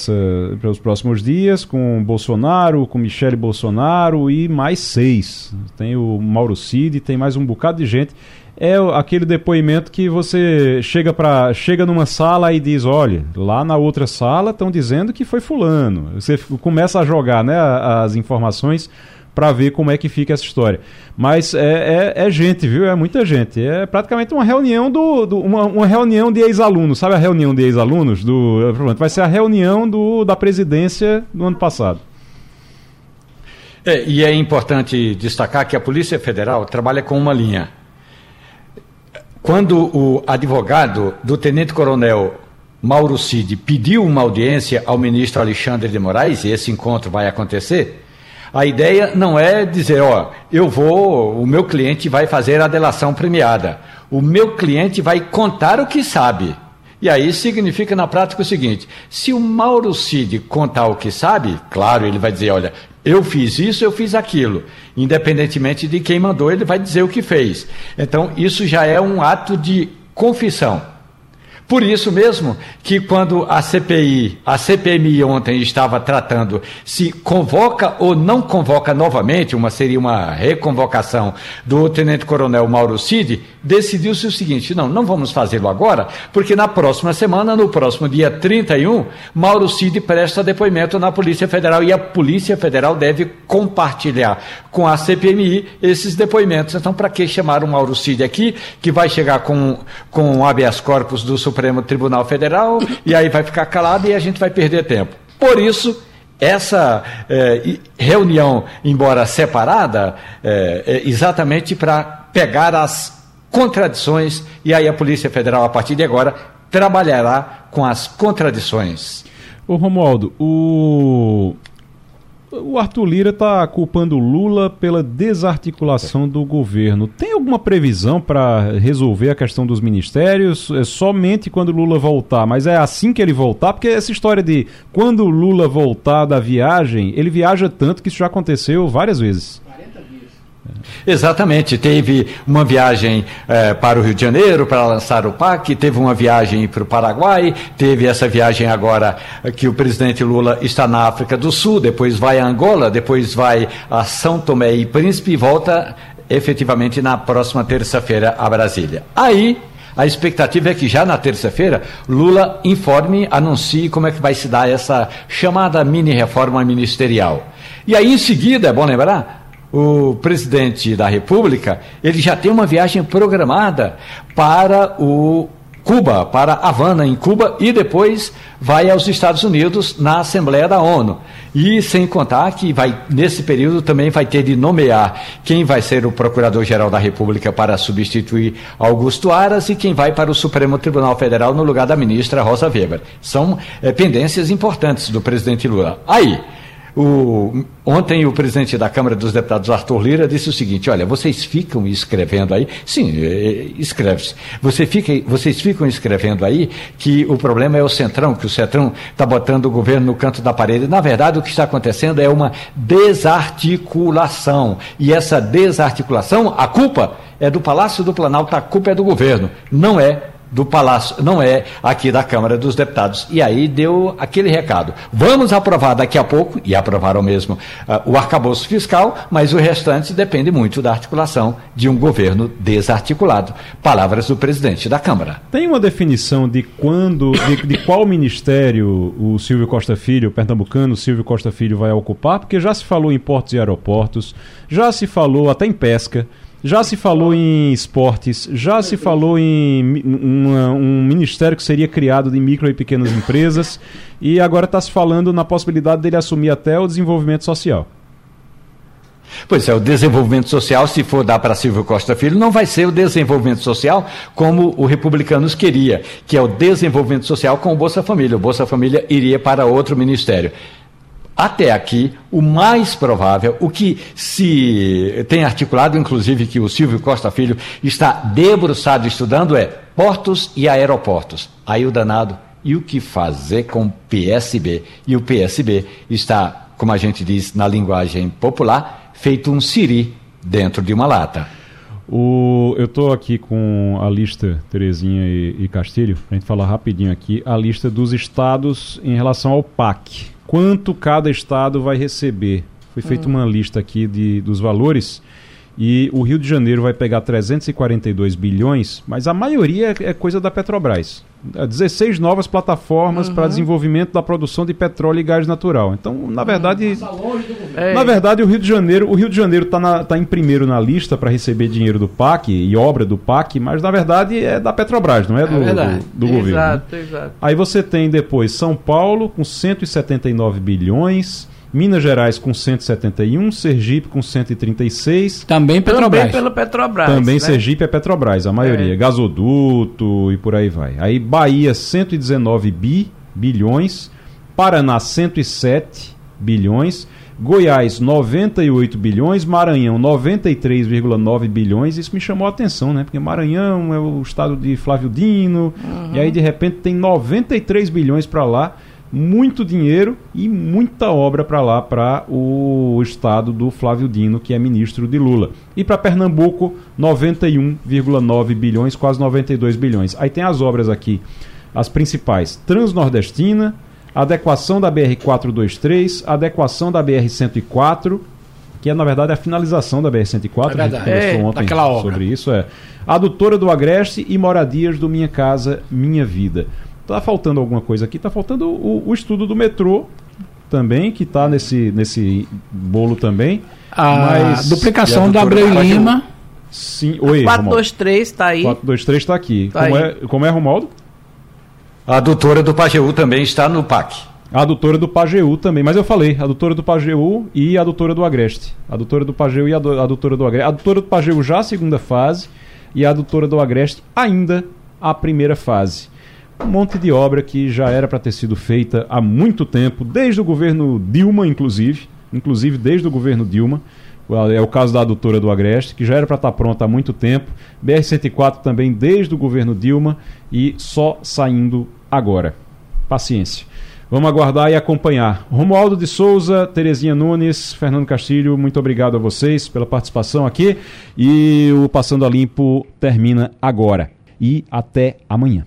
os próximos dias, com Bolsonaro, com Michele Bolsonaro e mais seis. Tem o Mauro Cid, tem mais um bocado de gente. É aquele depoimento que você chega para chega numa sala e diz, olha, lá na outra sala estão dizendo que foi fulano. Você começa a jogar, né, as informações para ver como é que fica essa história. Mas é, é, é, gente, viu? É muita gente. É praticamente uma reunião do, do uma, uma, reunião de ex-alunos. Sabe a reunião de ex-alunos? Do, vai ser a reunião do, da presidência do ano passado. É, e é importante destacar que a Polícia Federal trabalha com uma linha. Quando o advogado do tenente-coronel Mauro Cid pediu uma audiência ao ministro Alexandre de Moraes, e esse encontro vai acontecer, a ideia não é dizer, ó, eu vou, o meu cliente vai fazer a delação premiada. O meu cliente vai contar o que sabe. E aí significa na prática o seguinte: se o Mauro Cid contar o que sabe, claro, ele vai dizer, olha, eu fiz isso, eu fiz aquilo. Independentemente de quem mandou, ele vai dizer o que fez. Então, isso já é um ato de confissão. Por isso mesmo que quando a CPI, a CPMI ontem estava tratando se convoca ou não convoca novamente, uma seria uma reconvocação do Tenente Coronel Mauro Cid, decidiu-se o seguinte: não, não vamos fazê-lo agora, porque na próxima semana, no próximo dia 31, Mauro Cid presta depoimento na Polícia Federal e a Polícia Federal deve compartilhar com a CPMI esses depoimentos. Então, para que chamar o Mauro Cid aqui, que vai chegar com, com habeas corpus do Supremo Supremo Tribunal Federal e aí vai ficar calado e a gente vai perder tempo. Por isso, essa é, reunião, embora separada, é, é exatamente para pegar as contradições e aí a Polícia Federal, a partir de agora, trabalhará com as contradições. Ô Romualdo, o o Arthur Lira está culpando Lula pela desarticulação do governo. Tem alguma previsão para resolver a questão dos ministérios? É somente quando Lula voltar, mas é assim que ele voltar? Porque essa história de quando Lula voltar da viagem, ele viaja tanto que isso já aconteceu várias vezes. 40 dias. Exatamente. Teve uma viagem eh, para o Rio de Janeiro para lançar o PAC, teve uma viagem para o Paraguai, teve essa viagem agora eh, que o presidente Lula está na África do Sul, depois vai a Angola, depois vai a São Tomé e Príncipe e volta efetivamente na próxima terça-feira a Brasília. Aí a expectativa é que já na terça-feira Lula informe, anuncie como é que vai se dar essa chamada mini reforma ministerial. E aí em seguida, é bom lembrar, o presidente da República, ele já tem uma viagem programada para o Cuba, para Havana, em Cuba, e depois vai aos Estados Unidos na Assembleia da ONU. E sem contar que vai, nesse período também vai ter de nomear quem vai ser o Procurador-Geral da República para substituir Augusto Aras e quem vai para o Supremo Tribunal Federal no lugar da ministra Rosa Weber. São é, pendências importantes do presidente Lula. Aí. O, ontem o presidente da Câmara dos Deputados, Arthur Lira, disse o seguinte: olha, vocês ficam escrevendo aí, sim, é, é, escreve-se. Você fica, vocês ficam escrevendo aí que o problema é o Centrão, que o Centrão está botando o governo no canto da parede. Na verdade, o que está acontecendo é uma desarticulação. E essa desarticulação, a culpa é do Palácio do Planalto, a culpa é do governo, não é do Palácio, não é aqui da Câmara dos Deputados. E aí deu aquele recado. Vamos aprovar daqui a pouco, e aprovaram mesmo uh, o arcabouço fiscal, mas o restante depende muito da articulação de um governo desarticulado. Palavras do presidente da Câmara. Tem uma definição de quando, de, de qual ministério o Silvio Costa Filho, o pernambucano Silvio Costa Filho, vai ocupar? Porque já se falou em portos e aeroportos, já se falou até em pesca. Já se falou em esportes, já se falou em uma, um ministério que seria criado de micro e pequenas empresas, e agora está se falando na possibilidade dele assumir até o desenvolvimento social. Pois é, o desenvolvimento social, se for dar para Silvio Costa Filho, não vai ser o desenvolvimento social como o Republicanos queria, que é o desenvolvimento social com o Bolsa Família. O Bolsa Família iria para outro ministério. Até aqui, o mais provável, o que se tem articulado, inclusive que o Silvio Costa Filho está debruçado estudando, é portos e aeroportos. Aí o danado, e o que fazer com o PSB? E o PSB está, como a gente diz na linguagem popular, feito um siri dentro de uma lata. O, eu estou aqui com a lista, Terezinha e, e Castilho, para a gente falar rapidinho aqui, a lista dos estados em relação ao PAC quanto cada estado vai receber. Foi feita uma lista aqui de, dos valores e o Rio de Janeiro vai pegar 342 bilhões, mas a maioria é, é coisa da Petrobras. 16 é novas plataformas uhum. para desenvolvimento da produção de petróleo e gás natural. Então, na verdade, na verdade o Rio de Janeiro, o Rio de Janeiro está tá em primeiro na lista para receber dinheiro do PAC e obra do PAC, mas na verdade é da Petrobras, não é, é do, do, do, governo. Exato, né? exato. Aí você tem depois São Paulo com 179 bilhões, Minas Gerais com 171, Sergipe com 136. Também Petrobras. Também pelo Petrobras. Também né? Sergipe é Petrobras, a maioria. É. Gasoduto e por aí vai. Aí Bahia 119 bi, bilhões. Paraná 107 bilhões. Goiás 98 bilhões, Maranhão 93,9 bilhões. Isso me chamou a atenção, né? Porque Maranhão é o estado de Flávio Dino, uhum. e aí de repente tem 93 bilhões para lá muito dinheiro e muita obra para lá, para o estado do Flávio Dino, que é ministro de Lula. E para Pernambuco, 91,9 bilhões, quase 92 bilhões. Aí tem as obras aqui, as principais: Transnordestina, adequação da BR-423, adequação da BR-104, que é na verdade a finalização da BR-104, é a gente conversou é, ontem sobre isso, é. Adutora do Agreste e Moradias do Minha Casa Minha Vida. Tá faltando alguma coisa aqui, tá faltando o, o estudo do metrô também, que está nesse, nesse bolo também. A mas, duplicação do Abreu Lima. Sim, oi. 423 está aí. 423 está aqui. Tá como, aí. É, como é, Romaldo? A adutora do Pajeú também está no PAC. A adutora do Pajeú também, mas eu falei, a adutora do Pajeú e a adutora do Agreste. A adutora do Pajeú e a adutora do Agreste. A adutora do Pajeú já a segunda fase e a adutora do Agreste ainda a primeira fase um monte de obra que já era para ter sido feita há muito tempo, desde o governo Dilma, inclusive, inclusive desde o governo Dilma. É o caso da adutora do Agreste, que já era para estar tá pronta há muito tempo. BR-104 também desde o governo Dilma e só saindo agora. Paciência. Vamos aguardar e acompanhar. Romualdo de Souza, Terezinha Nunes, Fernando Castilho, muito obrigado a vocês pela participação aqui. E o Passando a Limpo termina agora. E até amanhã.